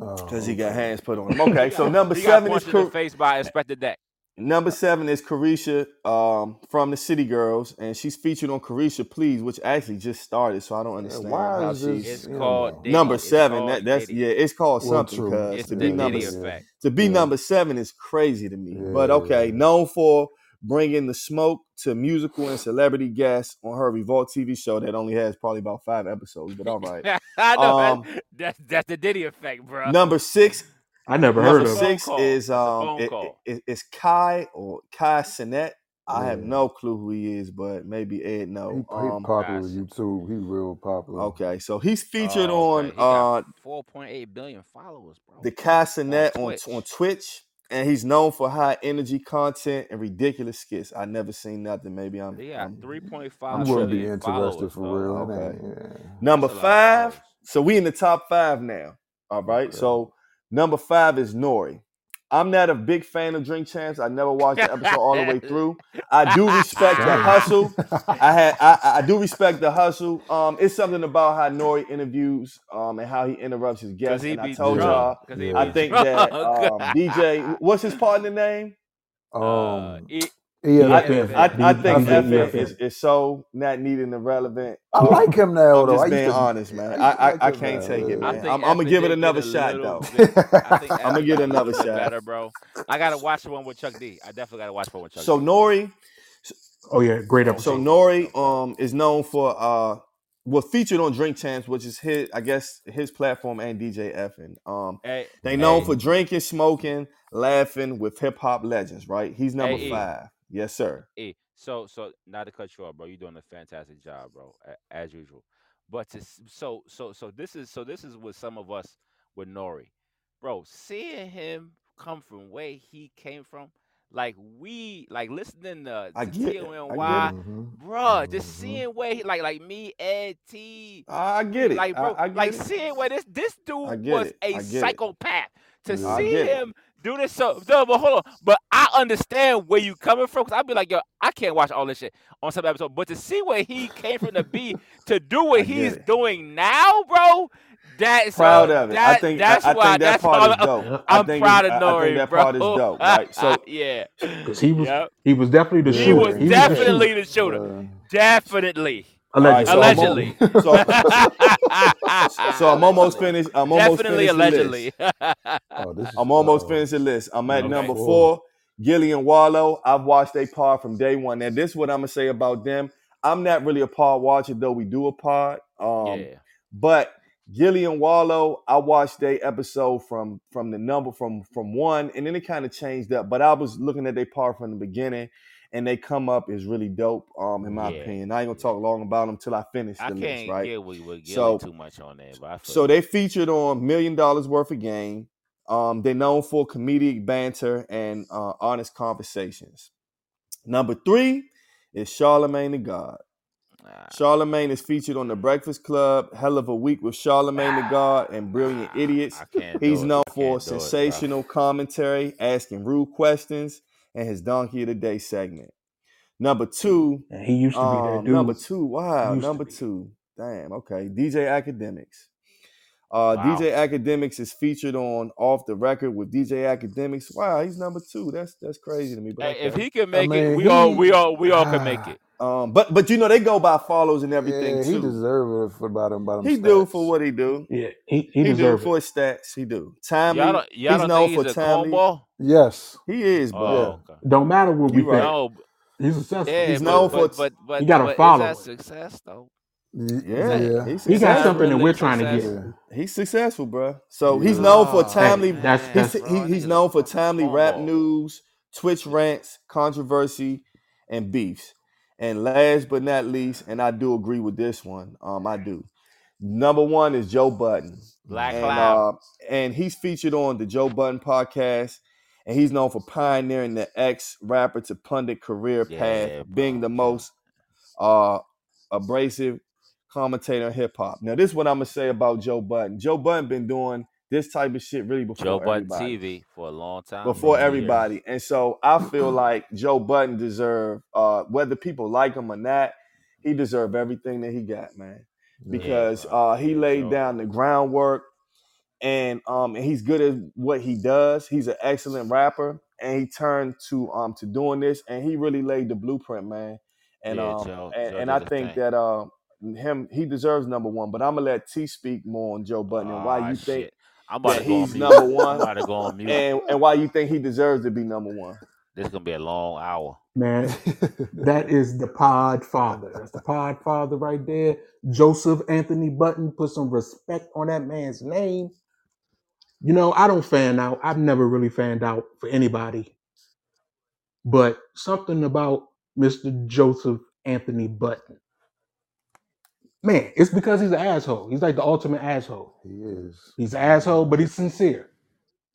Oh, Because he got hands put on him. Okay, so number he seven got is punched in the Car- face by Inspectah Deck. Number seven is Caresha um, from the City Girls, and she's featured on Caresha Please, which actually just started, so I don't understand why how is this- she's It's you called know. Diddy. number It's seven. called That that's Diddy. yeah, it's called Well, something true. because It's to the be number Diddy yeah. effect. to be Yeah. number seven is crazy to me. But Yeah. okay, known for bringing the smoke to musical and celebrity guests on her Revolt TV show that only has probably about five episodes. But all right. I know Um, that's, that's that's the Diddy effect, bro. Number six I never Number heard of. Phone him. six call. is um phone it, it- it's Kai or Kai Cenat. I have no clue who he is, but maybe Ed He, know. he Um, popular Gosh. YouTube. He real popular. okay, so he's featured Oh, on. He uh 4.8 billion followers, bro. the Kai Cenat on Twitch. on Twitch, and he's known for high energy content and ridiculous skits. I never seen nothing. Maybe I'm, He got I'm 3.5 I wouldn't be interested for dog. real. It Okay. yeah. number That's a lot of five. So we in the top five now. All right. Okay. So number five is Nori. I'm not a big fan of Drink Champs. I never watched the episode all the way through. I do respect the hustle. I had I, I do respect the hustle. Um, it's something about how Nori interviews um and how he interrupts his guests. he And I told drunk. y'all, he I be think drunk. that um, DJ, what's his partner name? uh, Um, E- yeah, I, EFF. I, I think I FF think is, is so not needed and irrelevant. I like him now I'm though. just I being to, honest, man. used I, I, I can't now, take it. I man. think I'm, I'm gonna give it another shot little though. bit- I think I'ma F get another shot. Better, bro. I gotta watch the one with Chuck D. I definitely gotta watch the one with Chuck So D. Nori, Oh yeah, great episode. so. Nori um is known for uh was featured on Drink Champs, which is his I guess his platform and DJ EFN. Um Hey, they known hey, for drinking, smoking, laughing with hip hop legends, right? He's number Hey, E. five. Yes, sir. E. So, so not to cut you off, bro. You're doing a fantastic job, bro, a- as usual. But to, s- so, so, so this is so this is what some of us with Nori, bro. Seeing him come from where he came from, like we, like listening to, I to get it. I get it. Mhm. bro. Just Mhm. seeing where he, like, like me, Ed T, I get it. like, bro, I, I get like it. seeing where this this I dude get was it. a I get it. psychopath. To Yeah. I see get it. him do this, so no, but hold on. But I understand where you coming from. Cause I'd be like, yo, I can't watch all this shit on some episode. But to see where he came from to be to do what get he's it. doing now, bro. That's Proud uh, of it. That, I think that's I why. think that that's part all. is dope. Yep. I I'm think proud of I, I think that bro. part is dope, right? So yeah, Because he was yep. he was definitely the He shooter. was He was the definitely shooter. the shooter. Uh, Definitely. All right, so I'm, Allegedly. so so I'm almost finished. I'm almost Definitely finished the list. allegedly. oh, I'm almost finished the list. I'm at Okay. number four. four. Gillie and Wallo. I've watched a pod from day one. Now, this is what I'm gonna say about them. I'm not really a pod watcher, though we do a pod. Um, yeah. but Gillie and Wallo, I watched a episode from from the number from from one, and then it kind of changed up. But I was looking at their part from the beginning, and they come up is really dope. Um, in my Yeah. opinion, I ain't gonna talk long about them till I finish I the list, can't right? get with, with Gillie So- too much on that. but So they featured on Million Dollars Worth of Game. Um, they're known for comedic banter and uh, honest conversations. Number three is Charlemagne the God. Nah. Charlemagne is featured on The Breakfast Club, Hell of a Week with Charlemagne the God, and Brilliant Nah, Idiots. I He's known for can't it, sensational commentary, asking rude questions, and his Donkey of the Day segment. Number two, And he used to be that um, dude. number two, wow, number two. Damn, okay. DJ Akademiks. Uh, Wow. DJ Akademiks is featured on Off the Record with DJ Akademiks. Wow, he's number two. That's that's crazy to me. But Hey, if he can make it, mean, we all we all we all can make it. Um, but but you know they go by follows and everything yeah, he too. deserve it for about him. About He do for what he do. Yeah, he he, He, do deserves for his stats. He do. Timely. Y'all don't, y'all he's don't known think for he's a timely. Yes. He is, bro. Oh, okay. Don't matter what we You think. right. He's successful. yeah, He's but, known but, for- but, but, He got a follow. following. Is success though? Y- Yeah, Yeah. he's he got successful. something that we're trying to get. He's successful, bro. So he's known for Oh, timely. Hey, that's- He's, that's- he, bro, he's known for timely rap news, Twitch rants, controversy, and beefs. And last but not least, and I do agree with this one. Um, I do. Number one is Joe Budden, Black and Cloud. uh, and he's featured on the Joe Budden podcast, and he's known for pioneering the ex rapper to pundit career Yeah, path, being the most uh abrasive commentator in hip hop. Now, this is what I'm gonna say about Joe Budden. Joe Budden been doing this type of shit really before Joe Budden everybody. TV for a long time. Before bro, years. everybody. And so I feel like Joe Budden deserve uh whether people like him or not, he deserve everything that he got, man. Because bro. uh he laid down the groundwork and um and he's good at what he does. He's an excellent rapper and he turned to um to doing this and he really laid the blueprint, man. And Yeah, um Joe- and, Joe and I think thing. that uh him he deserves number one, but I'm gonna let T speak more on Joe Budden and why Ah, you think shit. I'm about that to go on he's mute. number one? I'm about to go on mute. and and why you think he deserves to be number one. This is gonna be a long hour. Man, that is the pod father. That's the pod father right there. Joseph Anthony Budden. Put some respect on that man's name. You know, I don't fan out. I've never really fanned out for anybody. But something about Mr. Joseph Anthony Budden. Man, it's because he's an asshole. He's like the ultimate asshole. he is. He's an asshole, but he's sincere.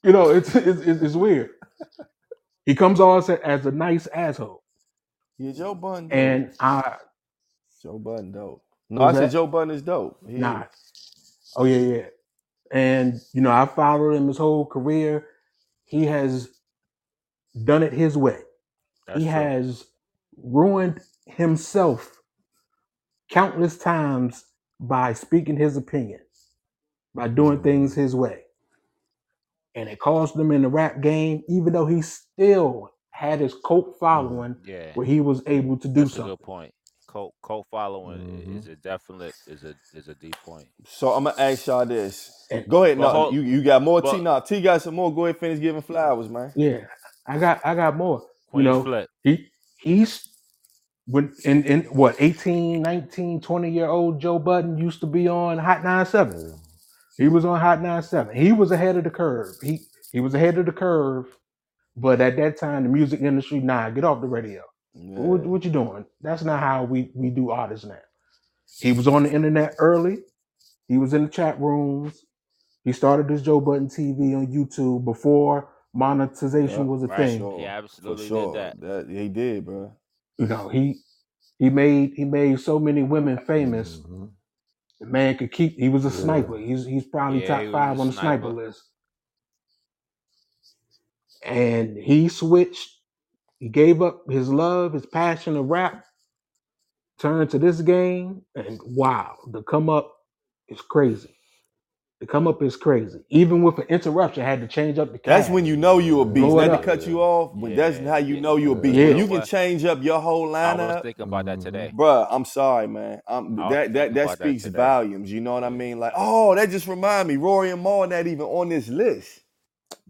You know, it's it's, it's, it's weird. He comes on as a, as a nice asshole. Yeah, Joe Budden. dope. And I Joe Budden dope. No, Who's I said that? Joe Budden is dope. He Nah. is. Oh yeah, yeah. And you know, I followed him his whole career. He has done it his way. That's he true. has ruined himself countless times by speaking his opinion, by doing things his way. And it cost him in the rap game, even though he still had his cult following Yeah, where he was able to do that's a something. good point. Co co following Mhm. is a definite is a is a deep point. So I'm gonna ask y'all this. And- Go ahead. Well, no, hold- you, you got more T. well- No, T got some more. Go ahead, finish giving flowers, man. Yeah, I got I got more. Queen you know, Flip. he he's when in, in what 18 19 20 year old joe budden used to be on hot 97 he was on hot 97 he was ahead of the curve he he was ahead of the curve but at that time the music industry nah get off the radio what, Yeah. what you doing that's not how we we do artists now he was on the internet early he was in the chat rooms he started this joe budden tv on youtube before monetization Yep, was a right. thing He For absolutely sure. did that. That he did, bro. You know he he made he made so many women famous Mhm. the man could keep he was a Yeah. sniper he's he's probably Yeah, top he was five a on the sniper sniper. list and he switched he gave up his love his passion of rap turned to this game and wow the come up is crazy the come up is crazy even with an interruption had to change up the That's when you know you a beast. Blow it Not to up. cut you off, but that's how you yeah. know you a beast. Yeah. When you You can change up your whole I was lineup. thinking about that today. Bruh, I'm sorry, man. Um, I was that that thinking that about that speaks today. volumes. You know what I mean? Like, oh, that just remind me, Rory and Mal not even on this list.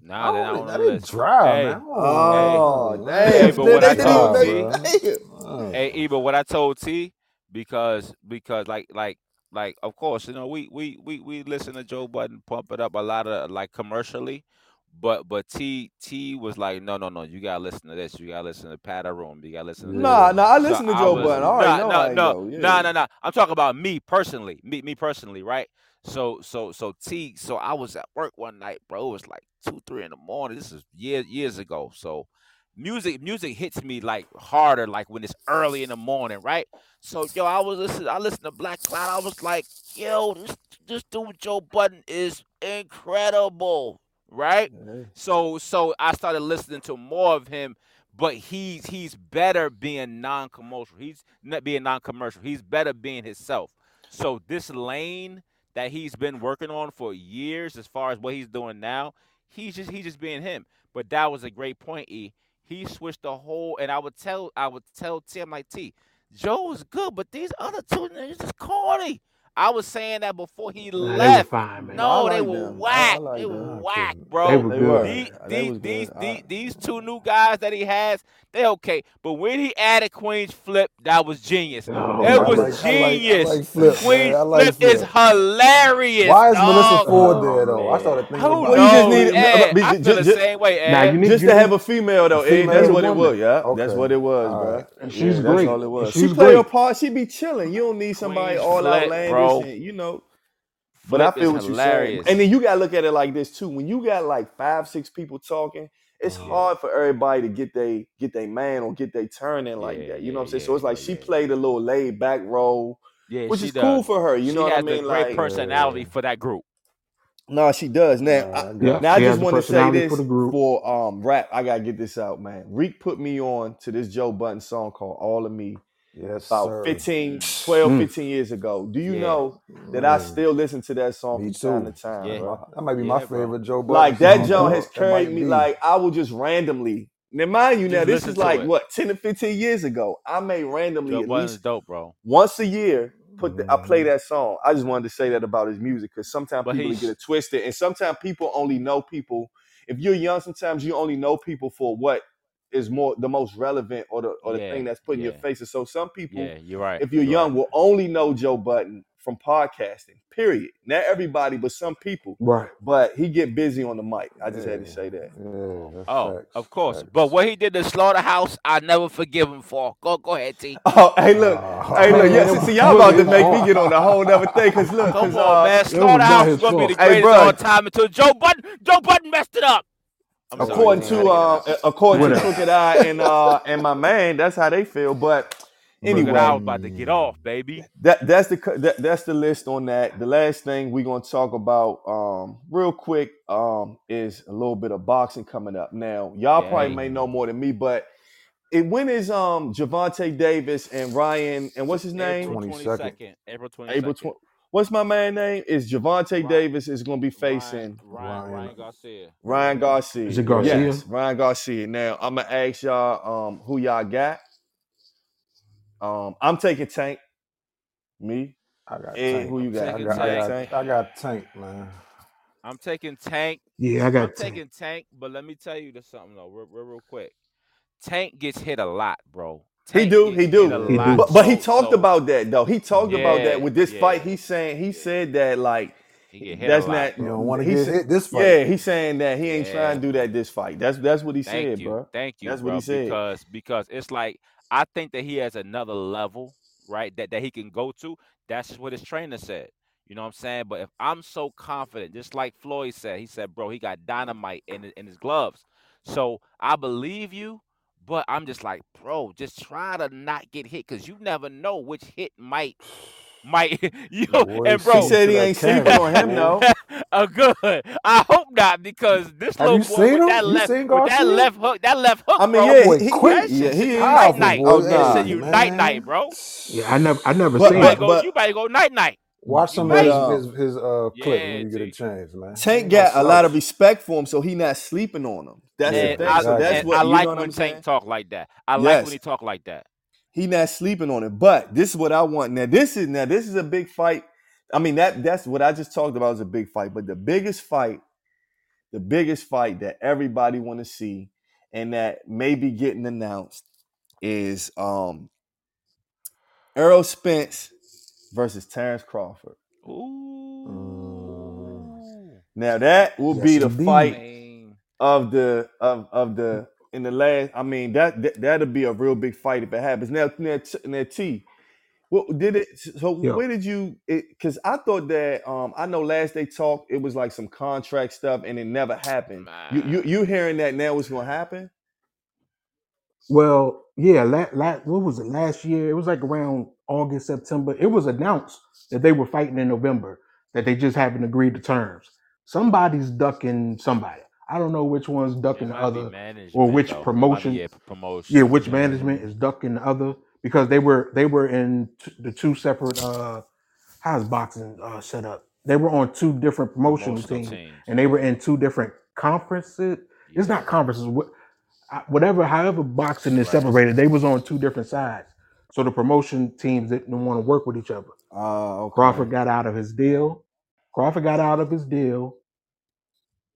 Nah, they're not Oh, on that the didn't list. drive, Hey, man. Oh, man. damn! Hey, but what they didn't told even make- damn. Oh. Hey, Eva, what I told T because because like like like of course you know we we we we listen to Joe Budden pump it up a lot of like commercially, but but T T was like no no no you gotta listen to this you gotta listen to Patter Room you gotta listen to. Nah, nah. I So listen to I Joe Budden. I already no, no, no, no, no. I'm talking about me personally, me, me personally, right? So, so, so T. So I was at work one night, bro. It was like two, three in the morning. This is years, years ago. So, music, music hits me like harder, like when it's early in the morning, right? So, yo, I was listening. I listened to Black Cloud. I was like, yo, this, this dude Joe Budden is incredible, right? Yeah. So so I started listening to more of him, but he's he's better being non-commercial. He's not being non-commercial. He's better being himself. So this lane that he's been working on for years, as far as what he's doing now, he's just he's just being him. But that was a great point, E. He switched the whole, and I would tell I would tell Tim like T, Joe is good, but these other two niggas is corny. I was saying that before he Nah, they were left. fine, man. No, I they were them. I- I whack. like they were them. whack, They bro. were good. These, They these, these, good. these, I- these two new guys that he has, they okay. But when he added Queenzflip, that was genius. Oh, it I was like- I like- I genius. like Flip. Queen's I like Flip is hilarious. Why is Melissa. Ford Oh, there though? I started thinking Who about Well, you just knows? need- Ed, eh, I ju- feel the same way, Ed. Nah, you eh? need Just you to have a female though, A Ed, that's what it was. Yeah, Okay. that's what it was, bro. And Yeah, she's that's great. all it was. She play her part. She be chilling. You don't need somebody all Flip, outlandish, bro. and, you know. But I feel is what you're saying. And then you gotta look at it like this too. When you got like five, six people talking, it's Yeah. hard for everybody to get they get their man or get their turn in like Yeah, that. You know what I'm saying? yeah, so it's like yeah, she played a little laid back role, Yeah, which is does. cool for her. You she know what I mean? great Like, personality for that group. no, she does. Now, Nah, I, I got Yeah, now I just want to say this for the group. for um rap. I gotta get this out, man. Reek put me on to this Joe Budden song called "All of Me" Yes, about sir. 15, 12, Mm. 15 years ago. Do you Yeah. know that I Mm. still listen to that song Me from time too. to time, Yeah. bro? That might be Yeah, my bro. favorite Joe Budden Like that song, Joe has That carried me. be. Like I will just randomly. Now, mind you, now this is like it. what ten to fifteen years ago. I may randomly Joe at Budden's least dope, bro. once a year put the, I play Mhm. that song. I just wanted to say that about his music because sometimes But people get it twisted, and sometimes people only know people. If you're young, sometimes you only know people for what is more the most relevant or the or the Yeah, thing that's put in your yeah. faces. So some people Yeah, you're right. if you're right. young, will only know Joe Budden from podcasting. Period. Not everybody, but some people. Right. But he get busy on the mic. I just had to say that. Yeah, Oh, facts. of course. Facts. But what he did to Slaughterhouse, I never forgive him for. Go, go ahead, T. Oh, hey, look. Oh, hey, look. Yeah, man, see, see, y'all about to make me get on a whole other thing. Because, look, Come 'cause, on, uh, man. Slaughterhouse is gonna be the fault. Hey, greatest of all time until Joe Budden, Joe Budden messed it up. I'm according I to uh, it out. according to Crooked I and uh and my man, that's how they feel. But anyway, Eye was about to get off, baby. that that's the that, that's the list on that. The last thing we're gonna talk about um real quick um is a little bit of boxing coming up. Now, y'all probably may know more than me, but it, when is um Javante Davis and Ryan and what's his name? April 22nd. 22nd. April 22nd. April twenty. What's my man name? Is Javante Ryan- Davis is gonna be facing Ryan, Ryan, Ryan. Ryan Garcia. Ryan Garcia. Is it Garcia? Yes, Ryan Garcia. Now I'm gonna ask y'all um who y'all got. Um, I'm taking Tank. Me. I got Ed, Tank. who you got? I Taking got, I got, Tank. I got Tank, man. I'm taking Tank. Yeah, I got. Tank. I'm got taking Tank, but let me tell you this something though, real, real, real quick. Tank gets hit a lot, bro. He do, he do. He do. But but he talked so about that though. He talked about that with this yeah. fight. He's saying he said that like he get hit that's a lot. not You don't want to he get said- hit this fight. Yeah, he's saying that he ain't Yeah. trying to do that this fight. That's that's what he Thank said, you, bro. thank you, That's bro. what he said. Because because it's like I think that he has another level, right? That that he can go to. That's what his trainer said. You know what I'm saying? But if I'm so confident, just like Floyd said, he said, bro, he got dynamite in his, in his gloves. So I believe you, but I'm just like, bro, just try to not get hit because you never know which hit might might you know. Boy, and bro, He said he ain't sleeping camera, on him though. uh, good. I hope not because this Have little boy with that left with that left hook, that left hook, I mean, bro. yeah, boy he, he, quick. Yeah, shit he sent night night. Oh boy. That nah. sent you night night, bro. Yeah, I never I never But- seen You but- it. better. You better go night night. Watch You some of uh, his, his, his uh, clip Yeah, when you get a chance, man. Tank got a lot of respect for him, so he not sleeping on him. That's Yeah, the thing. I, So that's what I like what when I'm Tank talk like that. I like when he talk like that. He not sleeping on it. But this is what I want. Now this is now this is a big fight. I mean that that's what I just talked about is a big fight. But the biggest fight, the biggest fight that everybody want to see, and that may be getting announced is um Errol Spence versus Terrence Crawford. Ooh. Now that will be the indeed. fight Man. Of the of of the in the last. I mean that, that that'll be a real big fight if it happens. Now now, T- now T, what did it? So Yeah. where did you? Because I thought that um I know last they talked it was like some contract stuff and it never happened. You you you hearing that now? What's gonna happen? Well, yeah, la- la- what was it last year? It was like around August, September. It was announced that they were fighting in November, that they just haven't agreed to terms. Somebody's ducking somebody. I don't know which one's ducking the other, or which though. Promotion. yeah, promotion. Yeah, which management is ducking the other because they were they were in t- the two separate. uh How's boxing uh, set up? They were on two different promotional promotional teams, teams. and they were in two different conferences. It's not conferences. wh- I- Whatever, however, boxing is Right. separated. They was on two different sides. So the promotion teams didn't want to work with each other. Uh, okay. Crawford got out of his deal. Crawford got out of his deal,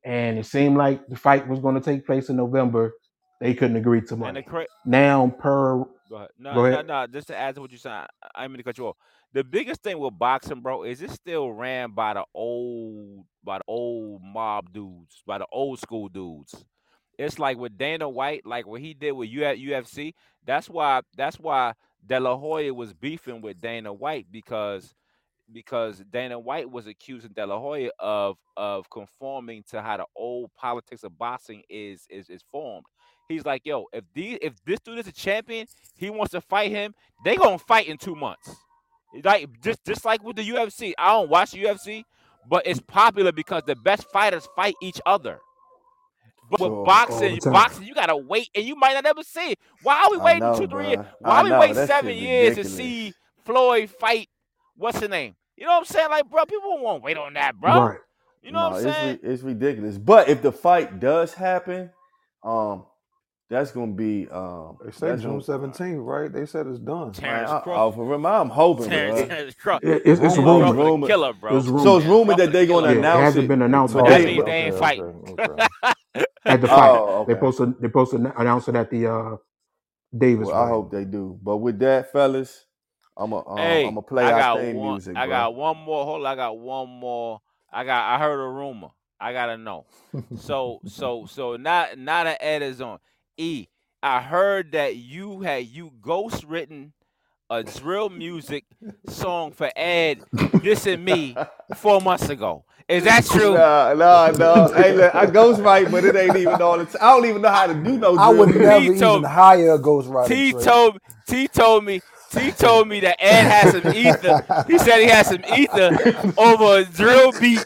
and it seemed like the fight was going to take place in November. They couldn't agree to And the money. cra- Now, per Go ahead. No, Go no, ahead. no. Just to add to what you said, I mean to cut you off. The biggest thing with boxing, bro, is it's still ran by the old, by the old mob dudes, by the old school dudes. It's like with Dana White, like what he did with UFC. That's why. That's why De La Hoya was beefing with Dana White because because Dana White was accusing De La Hoya of of conforming to how the old politics of boxing is is is formed. He's like, yo, if these if this dude is a champion, he wants to fight him, they gonna fight in two months. Like just just like with the UFC. I don't watch the UFC, but it's popular because the best fighters fight each other. But Sure. with boxing, boxing, you gotta wait, and you might not ever see it. Why are we waiting know, two, three years? Why I we know, wait seven years to see Floyd fight? What's the name? You know what I'm saying? Like, bro, people won't wait on that, bro. right, You know no, what I'm it's saying? ri- it's ridiculous. But if the fight does happen, um, that's gonna be um, They said June seventeenth, right? They said it's done. man, Terrence I, Crawford. I, for real, I'm hoping, Terrence. Terrence Crawford. It- it's, it's Rumor, rumored. Crawford rumor. killer, bro. It's rumored. So it's rumored Crawford that they're gonna Yeah, killer. It hasn't it. been announced But That they- the means they ain't fighting. okay. at the fight. Oh, They okay. posted they posted announce it at the uh Davis Well, I hope they do. But with that, fellas, I'm a um, Hey, I'm gonna play I got theme one. music, I bro. got one more. Hold on, I got one more. I got. I heard a rumor. I gotta know. So, so, so not not an Ed is on. E, I heard that you had you ghost written a drill music song for Ed, this and me, four months ago. Is that true? Nah, nah, nah. hey, look, I ghostwrite, but it ain't even all the time. I don't even know how to do no I drill would music. never He even told- hire a ghostwriter. T Trey. told T told me T told me that Ed had some ether. He said he had some ether over a drill beat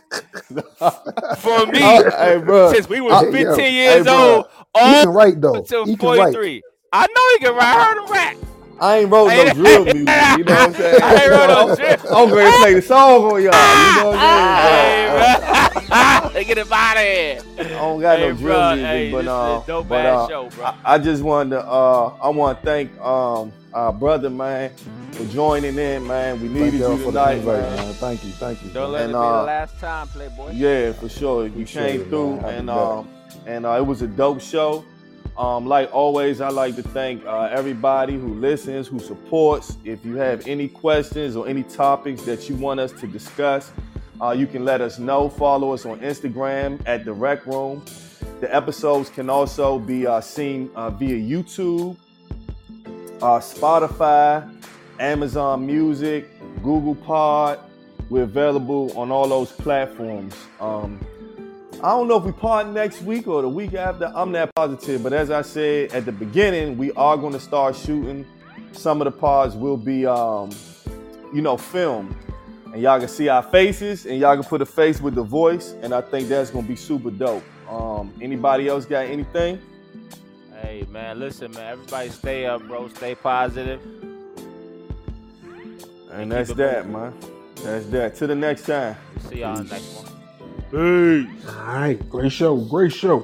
for me Oh, hey, bro. since we I- 15 yo, years hey, old He all can write though. until He can write. 43. I know he can rap. I heard him rap. I ain't wrote no drill music. You know what I'm saying? I ain't wrote no drill. I'm going to play the song on y'all. You know what I'm saying? Hey, bro. They get it out of here. I don't got Hey, no drill bro, music, hey, but this is uh, a dope but, ass uh, show, bro. I, I just wanted to uh, I want to thank um our brother man for joining in, man. We Thank needed y'all you for the tonight, invite, man. man. Thank you, thank you. Don't man. let And, it be uh, the last time, Playboy. Yeah, for sure. You Appreciate came it, through, man. And back. um, and uh, it was a dope show. Um, like always, I like to thank uh, everybody who listens, who supports. If you have any questions or any topics that you want us to discuss, uh, you can let us know. Follow us on Instagram at the Wreck Room. The episodes can also be uh, seen uh, via YouTube, uh, Spotify, Amazon Music, Google Pod. We're available on all those platforms. Um, I don't know if we part next week or the week after. I'm not positive, but as I said at the beginning, we are going to start shooting. Some of the pods will be, um, you know, filmed, and y'all can see our faces, and y'all can put a face with the voice, and I think that's going to be super dope. Um, anybody else got anything? Hey man, listen, man. Everybody stay up, bro. Stay positive. And keep that's that, man. That's that. Till the next time. See y'all next one. Peace. All right, great show, great show.